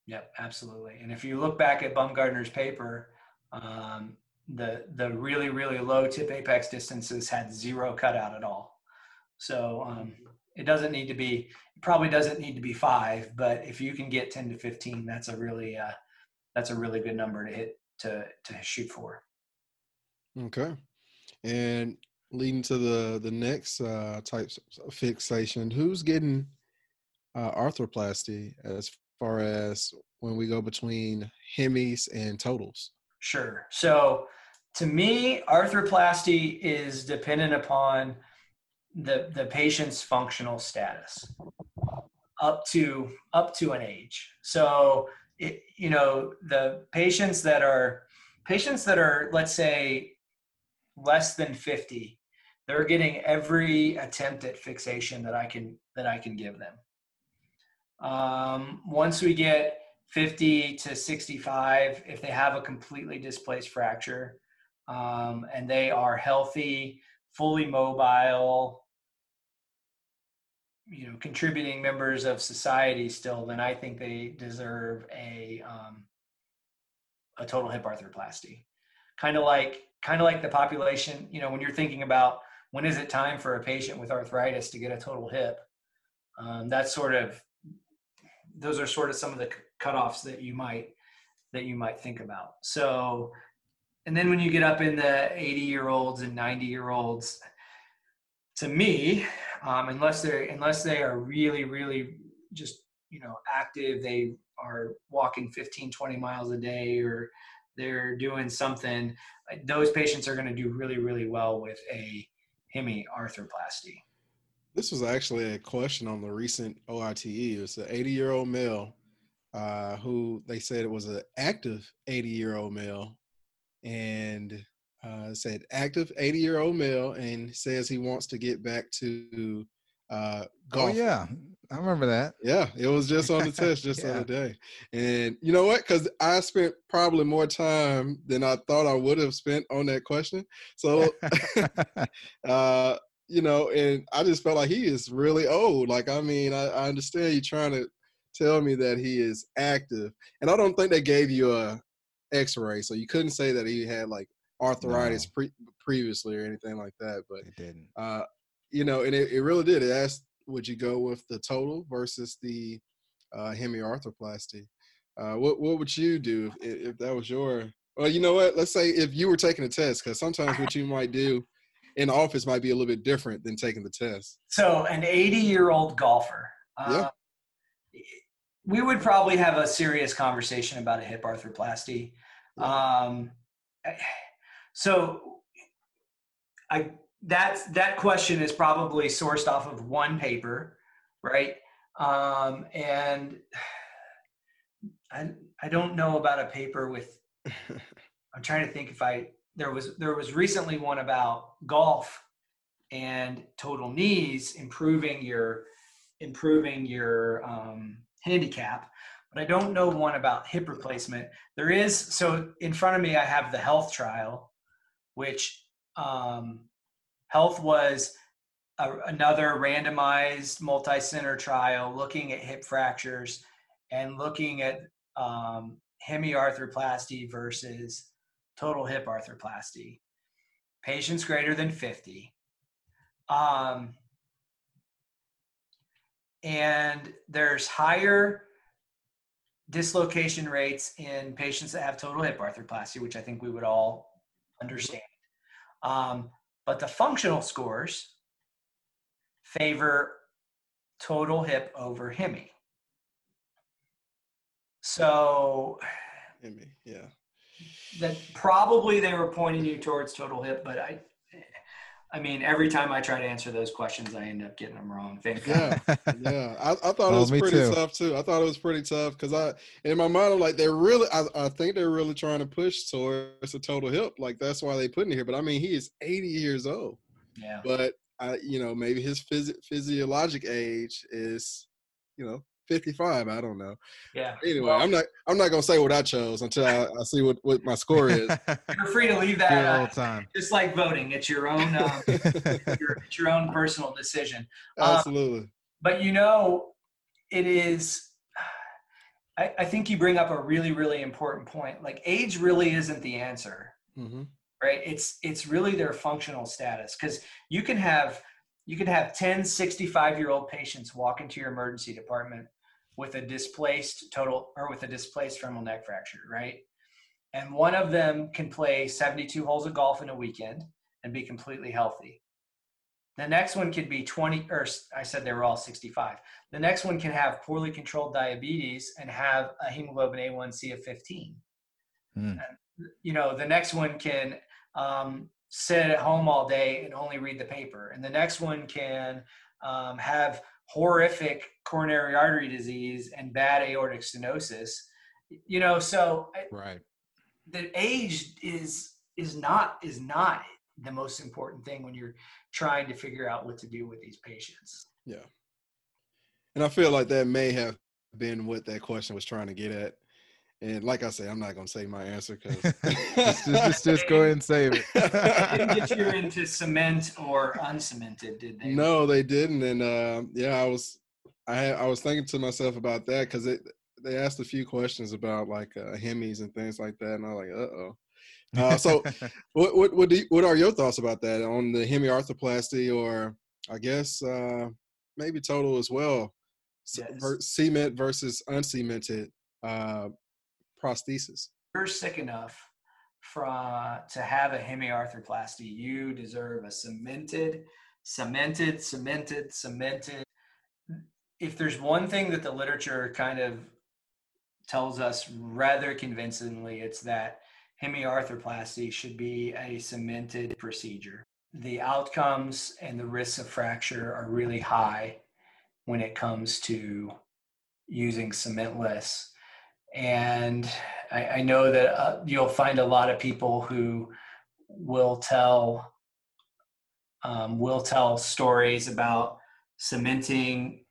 Yep, absolutely. And if you look back at Baumgaertner's paper, um, the the really really low tip apex distances had zero cutout at all. So um, it doesn't need to be. It probably doesn't need to be five, but if you can get ten to fifteen, that's a really uh, that's a really good number to hit to to shoot for. Okay, and leading to the the next uh, type of fixation, who's getting uh, arthroplasty as far as when we go between hemis and totals? Sure. So to me, arthroplasty is dependent upon the the patient's functional status up to up to an age. So it, you know the patients that are patients that are let's say less than 50 they're getting every attempt at fixation that i can that i can give them um, once we get 50 to 65 if they have a completely displaced fracture um, and they are healthy fully mobile you know contributing members of society still, then I think they deserve a um, a total hip arthroplasty. Kind of like kind of like the population. You know, when you're thinking about when is it time for a patient with arthritis to get a total hip, um, that's sort of those are sort of some of the cutoffs that you might that you might think about. So, and then when you get up in the 80 year olds and 90 year olds, to me, um, unless they're unless they are really really just you know active they are walking 15 20 miles a day or they're doing something those patients are going to do really really well with a hemi arthroplasty this was actually a question on the recent OITE. It was an 80 year old male uh, who they said it was an active 80 year old male and uh, said active 80 year old male and says he wants to get back to uh, golf. Oh yeah, I remember that. Yeah, it was just on the test just yeah. the other day. And you know what? Because I spent probably more time than I thought I would have spent on that question. So, uh, you know, and I just felt like he is really old. Like, I mean, I, I understand you trying to tell me that he is active, and I don't think they gave you a X-ray, so you couldn't say that he had like arthritis no. pre- previously or anything like that. But it didn't. Uh, you know, and it, it really did. It asked, would you go with the total versus the uh, hemiarthroplasty? Uh, what what would you do if, if that was your? Well, you know what? Let's say if you were taking a test, because sometimes what you might do in office might be a little bit different than taking the test. So, an 80 year old golfer. Uh, yeah. We would probably have a serious conversation about a hip arthroplasty. Um, so I that that question is probably sourced off of one paper, right? Um, and I I don't know about a paper with. I'm trying to think if I there was there was recently one about golf and total knees improving your improving your um, handicap but i don't know one about hip replacement there is so in front of me i have the health trial which um, health was a, another randomized multi-center trial looking at hip fractures and looking at um, hemiarthroplasty versus total hip arthroplasty. patients greater than 50. Um, and there's higher dislocation rates in patients that have total hip arthroplasty, which I think we would all understand. Um, but the functional scores favor total hip over hemi. So, hemi, yeah. That probably they were pointing you towards total hip, but I, I mean, every time I try to answer those questions, I end up getting them wrong. Thank yeah, yeah. I, I thought it was pretty too. tough too. I thought it was pretty tough because I, in my mind, I'm like, they're really. I, I think they're really trying to push towards a total hip. Like that's why they put in here. But I mean, he is 80 years old. Yeah. But I, you know, maybe his phys- physiologic age is, you know, 55. I don't know. Yeah. Anyway, well, I'm not. I'm not gonna say what I chose until I, I see what, what my score is. You're free to leave that uh, time. Just like voting, it's your own. Um, your, it's your own personal decision. Um, Absolutely. Um, but you know, it is. I, I, think you bring up a really, really important point. Like age really isn't the answer. Mm-hmm. Right. It's it's really their functional status because you can have you can have 10 65 year old patients walk into your emergency department with a displaced total or with a displaced femoral neck fracture, right? And one of them can play 72 holes of golf in a weekend and be completely healthy. The next one could be 20, or I said they were all 65. The next one can have poorly controlled diabetes and have a hemoglobin A1C of 15. Mm. And, you know, the next one can um, sit at home all day and only read the paper. And the next one can um, have horrific coronary artery disease and bad aortic stenosis. You know, so right. The age is is not is not the most important thing when you're trying to figure out what to do with these patients. Yeah. And I feel like that may have been what that question was trying to get at. And like I say, I'm not gonna say my answer because just, just, just, go ahead and save it. didn't get you into cement or uncemented, did they? No, they didn't. And uh, yeah, I was I I was thinking to myself about that because it they asked a few questions about like uh, hemis and things like that, and I was like, uh oh. Uh, so, what what what, you, what are your thoughts about that on the hemiarthroplasty, or I guess uh, maybe total as well, yes. cement versus uncemented uh, prosthesis. You're sick enough for, uh, to have a hemiarthroplasty. You deserve a cemented, cemented, cemented, cemented. If there's one thing that the literature kind of tells us rather convincingly, it's that hemiarthroplasty should be a cemented procedure. The outcomes and the risks of fracture are really high when it comes to using cementless and I, I know that uh, you'll find a lot of people who will tell um, will tell stories about cementing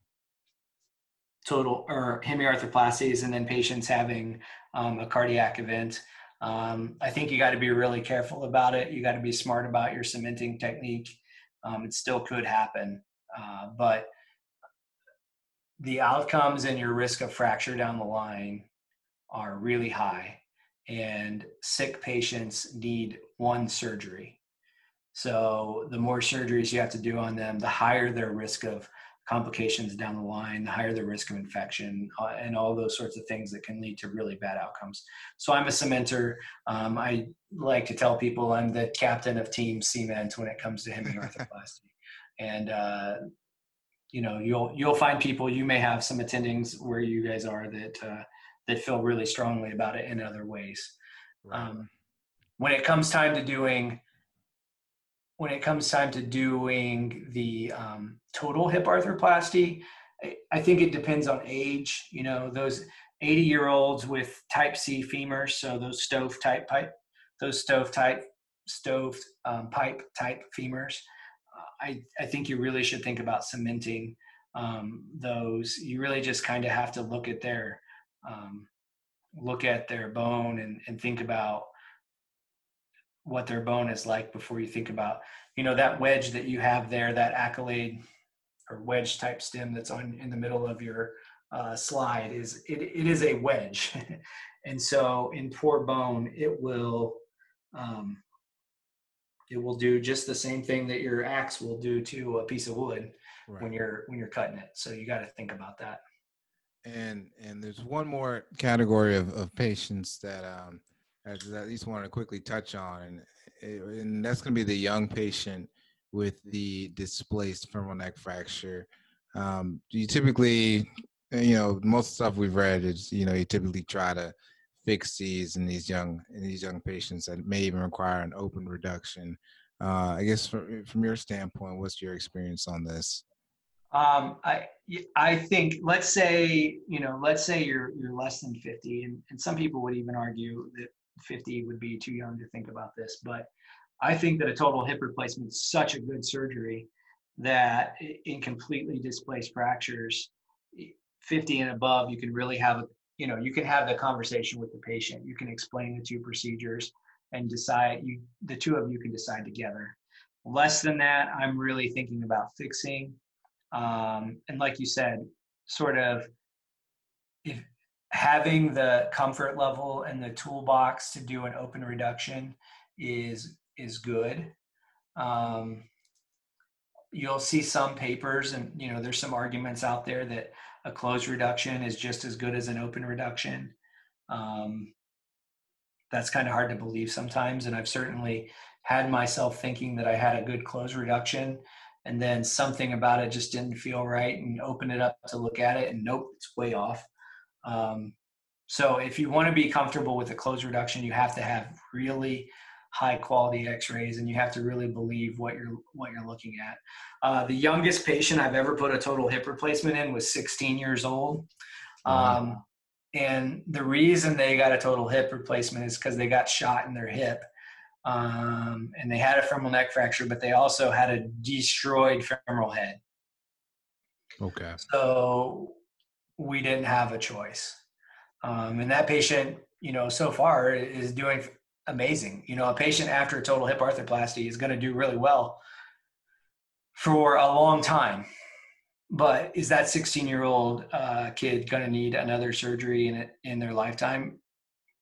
total or hemiarthroplasties and then patients having um, a cardiac event. Um, I think you got to be really careful about it. You got to be smart about your cementing technique. Um, it still could happen, uh, but the outcomes and your risk of fracture down the line are really high and sick patients need one surgery. So the more surgeries you have to do on them, the higher their risk of complications down the line, the higher the risk of infection, uh, and all those sorts of things that can lead to really bad outcomes. So I'm a cementer. Um, I like to tell people I'm the captain of Team Cement when it comes to hemiarthroplasty. and uh, you know, you'll you'll find people. You may have some attendings where you guys are that uh, that feel really strongly about it in other ways. Right. Um, when it comes time to doing when it comes time to doing the um, total hip arthroplasty, I, I, think it depends on age. You know, those 80 year olds with type C femurs, so those stove type pipe, those stove type stove um, pipe type femurs. Uh, I, I think you really should think about cementing um, those. You really just kind of have to look at their um, look at their bone and, and think about what their bone is like before you think about you know that wedge that you have there that accolade or wedge type stem that's on in the middle of your uh, slide is it, it is a wedge and so in poor bone it will um, it will do just the same thing that your axe will do to a piece of wood Right. when you're when you're cutting it. So you got to think about that. And and there's one more category of, of patients that um I at least want to quickly touch on, and and that's going to be the young patient with the displaced femoral neck fracture. Um, you typically, you know, most stuff we've read is you know you typically try to fix these in these young in these young patients that may even require an open reduction. Uh, I guess from from your standpoint, what's your experience on this? Um, I I think let's say you know let's say you're you're less than 50, and, and some people would even argue that 50 would be too young to think about this, but I think that a total hip replacement is such a good surgery that in completely displaced fractures, 50 and above, you can really have a you know you can have the conversation with the patient. You can explain the two procedures and decide you the two of you can decide together. Less than that, I'm really thinking about fixing um, and like you said sort of if having the comfort level and the toolbox to do an open reduction is is good. Um, you'll see some papers and you know there's some arguments out there that a closed reduction is just as good as an open reduction. Um, that's kind of hard to believe sometimes and i've certainly had myself thinking that i had a good closed reduction and then something about it just didn't feel right and open it up to look at it and nope it's way off. Um, so if you want to be comfortable with a close reduction you have to have really high quality x-rays and you have to really believe what you're what you're looking at. Uh, the youngest patient i've ever put a total hip replacement in was 16 years old. Um, and the reason they got a total hip replacement is because they got shot in their hip um, and they had a femoral neck fracture, but they also had a destroyed femoral head. Okay. So we didn't have a choice. Um, and that patient, you know, so far is doing amazing. You know, a patient after a total hip arthroplasty is going to do really well for a long time. But is that 16 year old uh, kid going to need another surgery in it in their lifetime?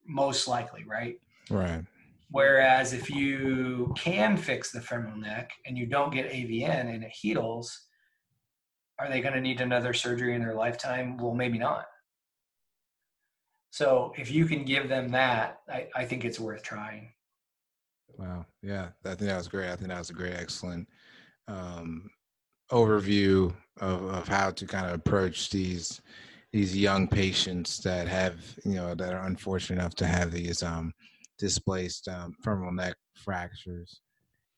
Most likely, right? Right. Whereas if you can fix the femoral neck and you don't get AVN and it heals, are they going to need another surgery in their lifetime? Well, maybe not. So if you can give them that, I, I think it's worth trying. Wow. Yeah, I think that was great. I think that was a great, excellent um, overview of, of how to kind of approach these these young patients that have you know that are unfortunate enough to have these um, displaced um, femoral neck fractures.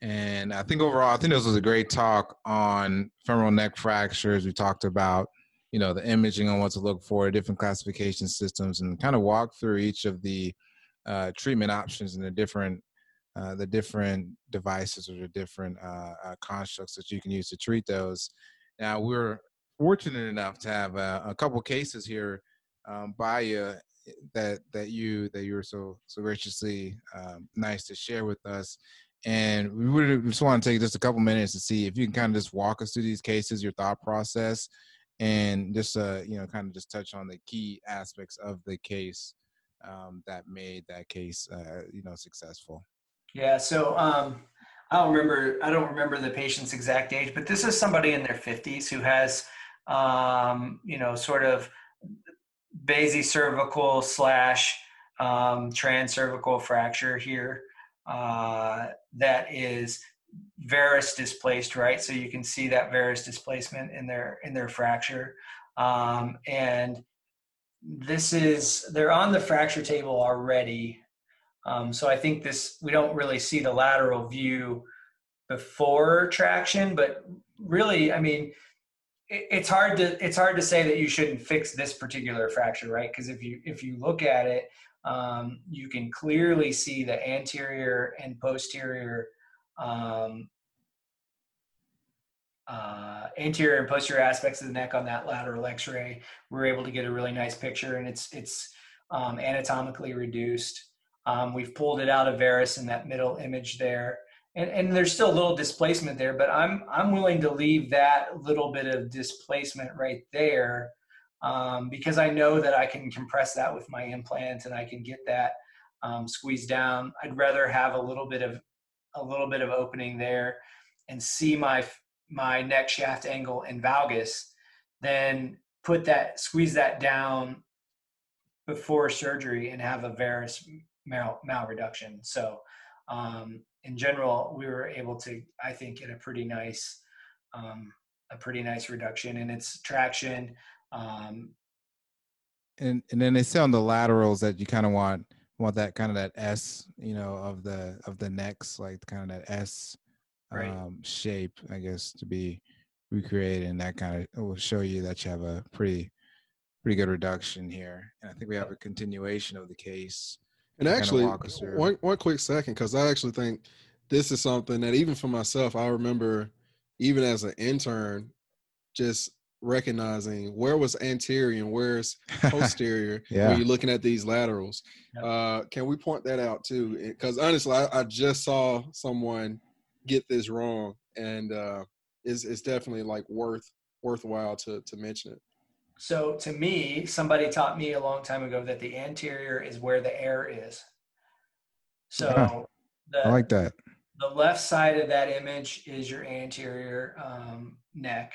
And I think overall, I think this was a great talk on femoral neck fractures. We talked about, you know, the imaging on what to look for, different classification systems, and kind of walk through each of the uh, treatment options and the different uh, the different devices or the different uh, uh, constructs that you can use to treat those. Now we're fortunate enough to have a, a couple cases here um, by you that that you that you were so so graciously um, nice to share with us. And we would just want to take just a couple minutes to see if you can kind of just walk us through these cases, your thought process, and just uh, you know kind of just touch on the key aspects of the case um, that made that case uh, you know successful. Yeah. So um, I don't remember. I don't remember the patient's exact age, but this is somebody in their fifties who has um, you know sort of basicervical slash um, transcervical fracture here uh, that is varus displaced, right? So you can see that varus displacement in their in their fracture, um, and this is they're on the fracture table already. Um, so I think this we don't really see the lateral view before traction, but really, I mean, it's hard to it's hard to say that you shouldn't fix this particular fracture, right? Because if you if you look at it, um, you can clearly see the anterior and posterior um, uh, anterior and posterior aspects of the neck on that lateral X-ray. We're able to get a really nice picture, and it's it's um, anatomically reduced. Um, we've pulled it out of varus in that middle image there and, and there's still a little displacement there, but I'm I'm willing to leave that little bit of displacement right there um, because I know that I can compress that with my implant and I can get that um, squeezed down. I'd rather have a little bit of a little bit of opening there and see my my neck shaft angle in valgus, then put that squeeze that down before surgery and have a varus mal, malreduction. So um, in general, we were able to, I think, get a pretty nice um, a pretty nice reduction in its traction. Um, and and then they say on the laterals that you kind of want want that kind of that S, you know, of the of the necks, like kind of that S Right. um, shape, I guess, to be recreated, and that kind of will show you that you have a pretty pretty good reduction here. And I think we have a continuation of the case. And actually, walk us through. one one quick second, because I actually think this is something that even for myself, I remember, even as an intern, just recognizing where was anterior and where's posterior Yeah. when you're looking at these laterals. Yep. Uh, can we point that out too? Because honestly, I, I just saw someone get this wrong, and uh, it's it's definitely like worth worthwhile to to mention it. So to me, somebody taught me a long time ago that the anterior is where the air is. So Yeah. the, I like that. the left side of that image is your anterior um, neck.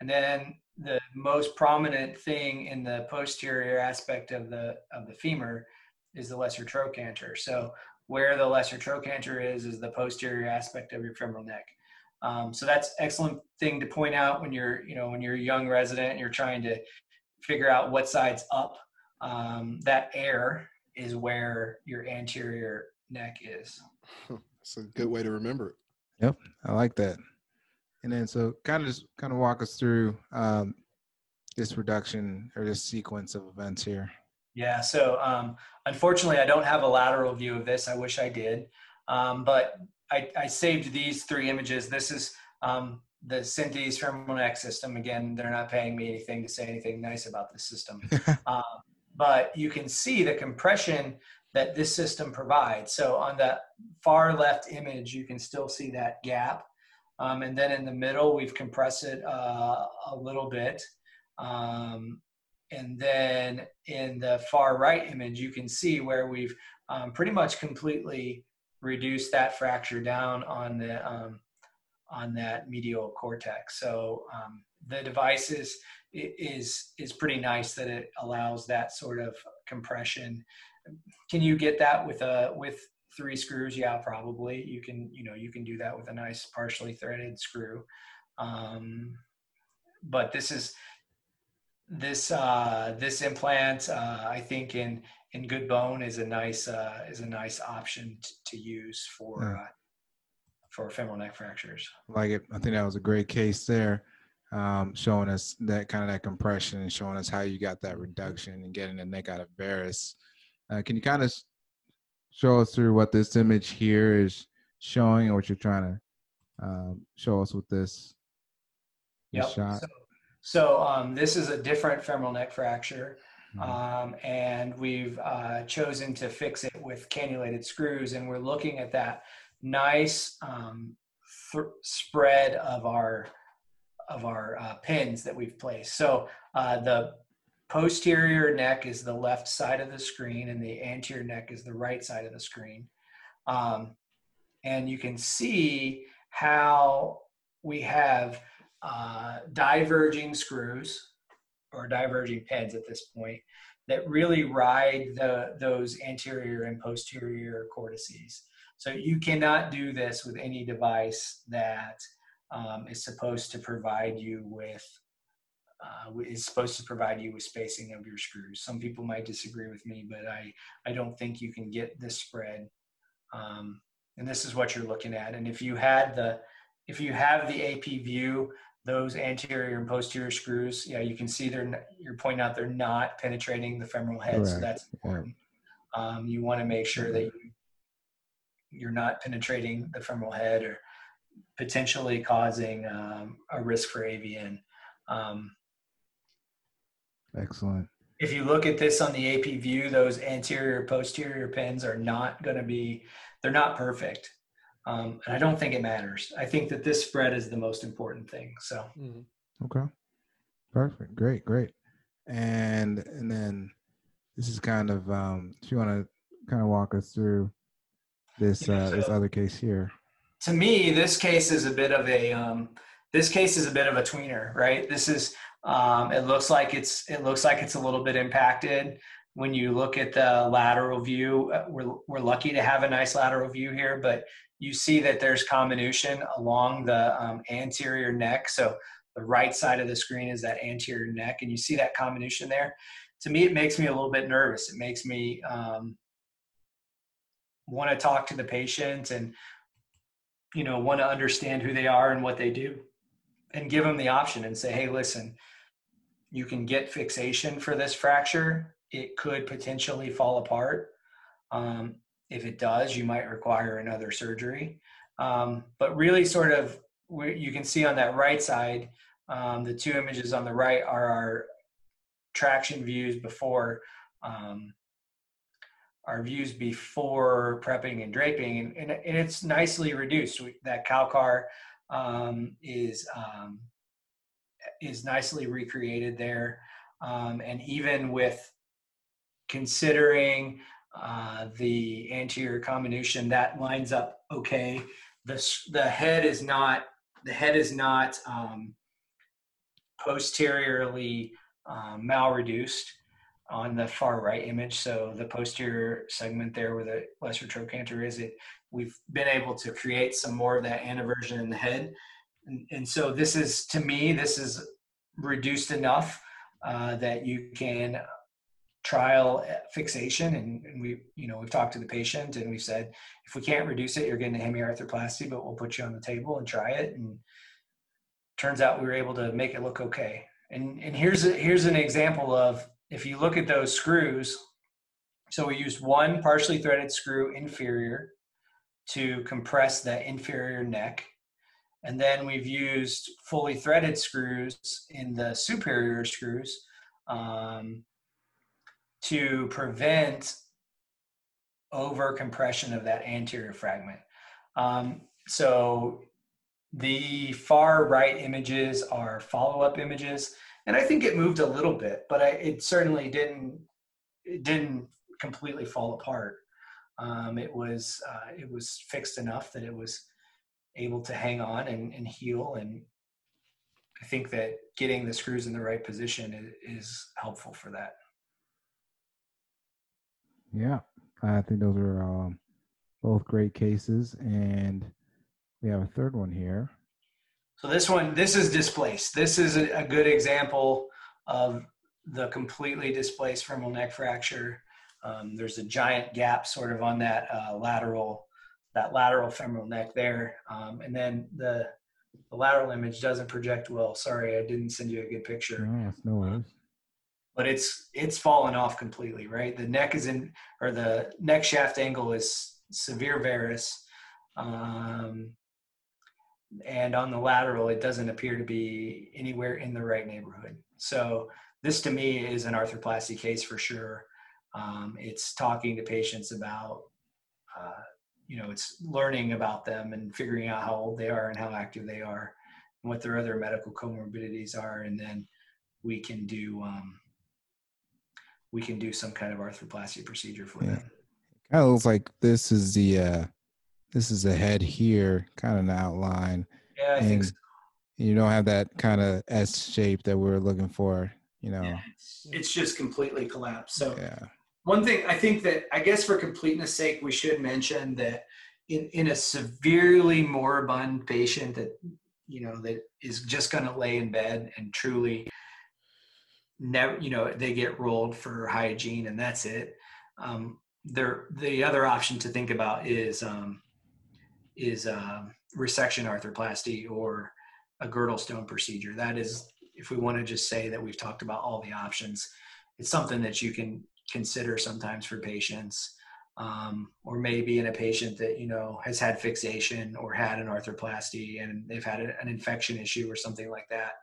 And then the most prominent thing in the posterior aspect of the of the femur is the lesser trochanter. So where the lesser trochanter is is the posterior aspect of your femoral neck. Um, so that's excellent thing to point out when you're you know when you're a young resident and you're trying to figure out what side's up. Um, that air is where your anterior neck is. It's a good way to remember it. Yep, I like that. And then so kind of just kind of walk us through um, this reduction or this sequence of events here. Yeah, so um, unfortunately, I don't have a lateral view of this. I wish I did. Um, but I, I saved these three images. This is um, the Synthes femoral neck system. Again, they're not paying me anything to say anything nice about this system. um, but you can see the compression that this system provides. So on the far left image, you can still see that gap. Um, and then in the middle, we've compressed it uh, a little bit. Um, and then in the far right image, you can see where we've um, pretty much completely reduced that fracture down on the um, on that medial cortex. So um, the device is is is pretty nice that it allows that sort of compression. Can you get that with a with three screws? Yeah, probably. You can you know you can do that with a nice partially threaded screw. Um, but this is this uh, this implant uh, I think in in good bone is a nice uh, is a nice option t- to use for Yeah. uh, for femoral neck fractures. like it. I think that was a great case there, um, showing us that kind of that compression and showing us how you got that reduction and getting the neck out of varus. Uh, can you kind of show us through what this image here is showing, or what you're trying to um, show us with this, this Yep. shot? So, so um, this is a different femoral neck fracture. Mhm. um, and we've uh, chosen to fix it with cannulated screws and we're looking at that nice um, th- spread of our of our uh, pins that we've placed. So uh, the posterior neck is the left side of the screen and the anterior neck is the right side of the screen. Um, and you can see how we have uh, diverging screws or diverging pins at this point that really ride the those anterior and posterior cortices. So you cannot do this with any device that um, is supposed to provide you with uh, is supposed to provide you with spacing of your screws. Some people might disagree with me, but I I don't think you can get this spread. Um, and this is what you're looking at. And if you had the if you have the AP view, those anterior and posterior screws, yeah, you can see they're you're pointing out they're not penetrating the femoral head, so Correct, that's important. Um, you want to make sure that you, you're not penetrating the femoral head or potentially causing um, a risk for AVN. Um, Excellent. if you look at this on the AP view, those anterior posterior pins are not going to be, they're not perfect. Um, and I don't think it matters. I think that this spread is the most important thing. So Okay. Perfect. Great. Great. And and then this is kind of um if you want to kind of walk us through this Yeah, uh this other case here. to me, this case is a bit of a um, this case is a bit of a tweener, right? This is um, it looks like it's it looks like it's a little bit impacted. When you look at the lateral view, uh, we're we're lucky to have a nice lateral view here, but you see that there's comminution along the um, anterior neck. So the right side of the screen is that anterior neck, and you see that comminution there. To me, it makes me a little bit nervous. It makes me um, want to talk to the patient and you know want to understand who they are and what they do and give them the option and say hey listen you can get fixation for this fracture it could potentially fall apart um, if it does you might require another surgery. Um, but really sort of you can see on that right side um, the two images on the right are our traction views before um, our views before prepping and draping, and, and, and it's nicely reduced. We, that Calcar um, is um, is nicely recreated there, um, and even with considering uh, the anterior comminution, that lines up okay. The the head is not the head is not um, posteriorly um, malreduced on the far right image. So the posterior segment there where the lesser trochanter is, it we've been able to create some more of that anteversion in the head. And, and so this is, to me, this is reduced enough uh, that you can trial fixation. And, and, we, you know, we've talked to the patient and we've said, if we can't reduce it, you're getting a hemiarthroplasty, but we'll put you on the table and try it. And turns out we were able to make it look okay. And, and here's a, here's an example of if you look at those screws, so we used one partially threaded screw inferior to compress the inferior neck. And then we've used fully threaded screws in the superior screws um, to prevent over compression of that anterior fragment. Um, so the far right images are follow-up images and I think it moved a little bit, but I, it certainly didn't it didn't completely fall apart. Um, it was uh, it was fixed enough that it was able to hang on and, and heal, and I think that getting the screws in the right position is, is helpful for that. Yeah, I think those are um, both great cases, and we have a third one here. So this one, this is displaced. This is a, a good example of the completely displaced femoral neck fracture. Um, there's a giant gap sort of on that uh, lateral, that lateral femoral neck there. Um, and then the, the lateral image doesn't project well. Sorry, I didn't send you a good picture. No, no worries. But it's it's fallen off completely, right? The neck is in, or the neck shaft angle is severe varus. Um, and on the lateral it doesn't appear to be anywhere in the right neighborhood so this to me is an arthroplasty case for sure um, it's talking to patients about uh, you know it's learning about them and figuring out how old they are and how active they are and what their other medical comorbidities are and then we can do um, we can do some kind of arthroplasty procedure for yeah. them kind of looks like this is the uh this is a head here, kind of an outline. Yeah, I and think so. You don't have that kind of S shape that we're looking for, you know. Yeah, it's, it's just completely collapsed. So yeah. one thing I think that I guess for completeness sake, we should mention that in, in a severely moribund patient that you know that is just going to lay in bed and truly never you know they get rolled for hygiene and that's it um, there the other option to think about is um, is um, resection arthroplasty or a Girdlestone procedure. That is, if we want to just say that we've talked about all the options, it's something that you can consider sometimes for patients. Um, or maybe in a patient that you know has had fixation or had an arthroplasty and they've had an infection issue or something like that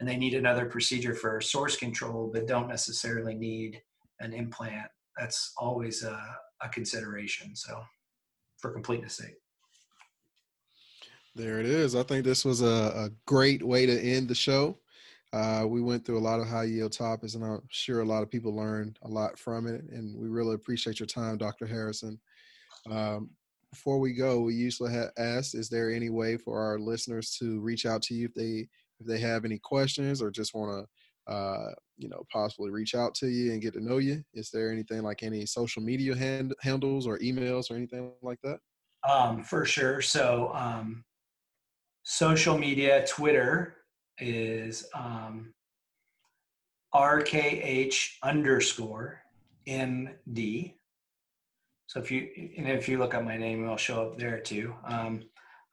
and they need another procedure for source control but don't necessarily need an implant that's always a, a consideration so for completeness sake there it is. I think this was a, a great way to end the show. Uh, we went through a lot of high yield topics, and I'm sure a lot of people learned a lot from it. And we really appreciate your time, Dr. Harrison. Um, before we go, we usually have asked, is there any way for our listeners to reach out to you if they if they have any questions or just want to, uh, you know, possibly reach out to you and get to know you? Is there anything like any social media hand, handles or emails or anything like that? Um, for sure. So, um, social media, Twitter is um, RKH underscore MD. So if you and if you look up my name, it'll show up there too. Um,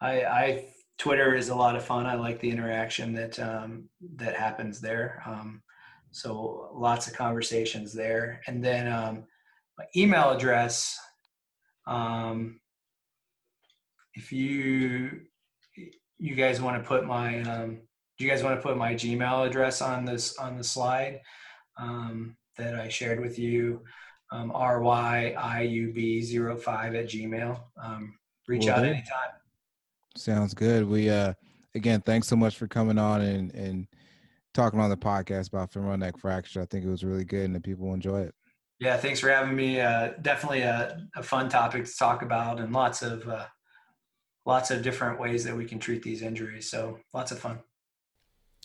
I, I Twitter is a lot of fun. I like the interaction that um, that happens there. Um, so lots of conversations there, and then um, my email address. Um, if you you guys want to put my um, do you guys want to put my Gmail address on this on the slide um, that I shared with you? Um, ryiub05 at Gmail. Um, reach Will out do. anytime. Sounds good. We uh again, thanks so much for coming on and and talking on the podcast about femoral neck fracture. I think it was really good and the people enjoy it. Yeah, thanks for having me. Uh, definitely a, a fun topic to talk about, and lots of uh, lots of different ways that we can treat these injuries. So lots of fun.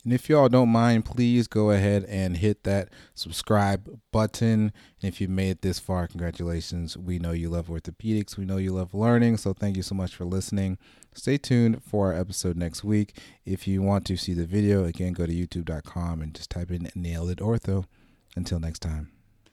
And if y'all don't mind, please go ahead and hit that subscribe button. And if you made it this far, congratulations. We know you love orthopedics. We know you love learning. So thank you so much for listening. Stay tuned for our episode next week. If you want to see the video, again, go to youtube.com and just type in nailed it ortho. Until next time.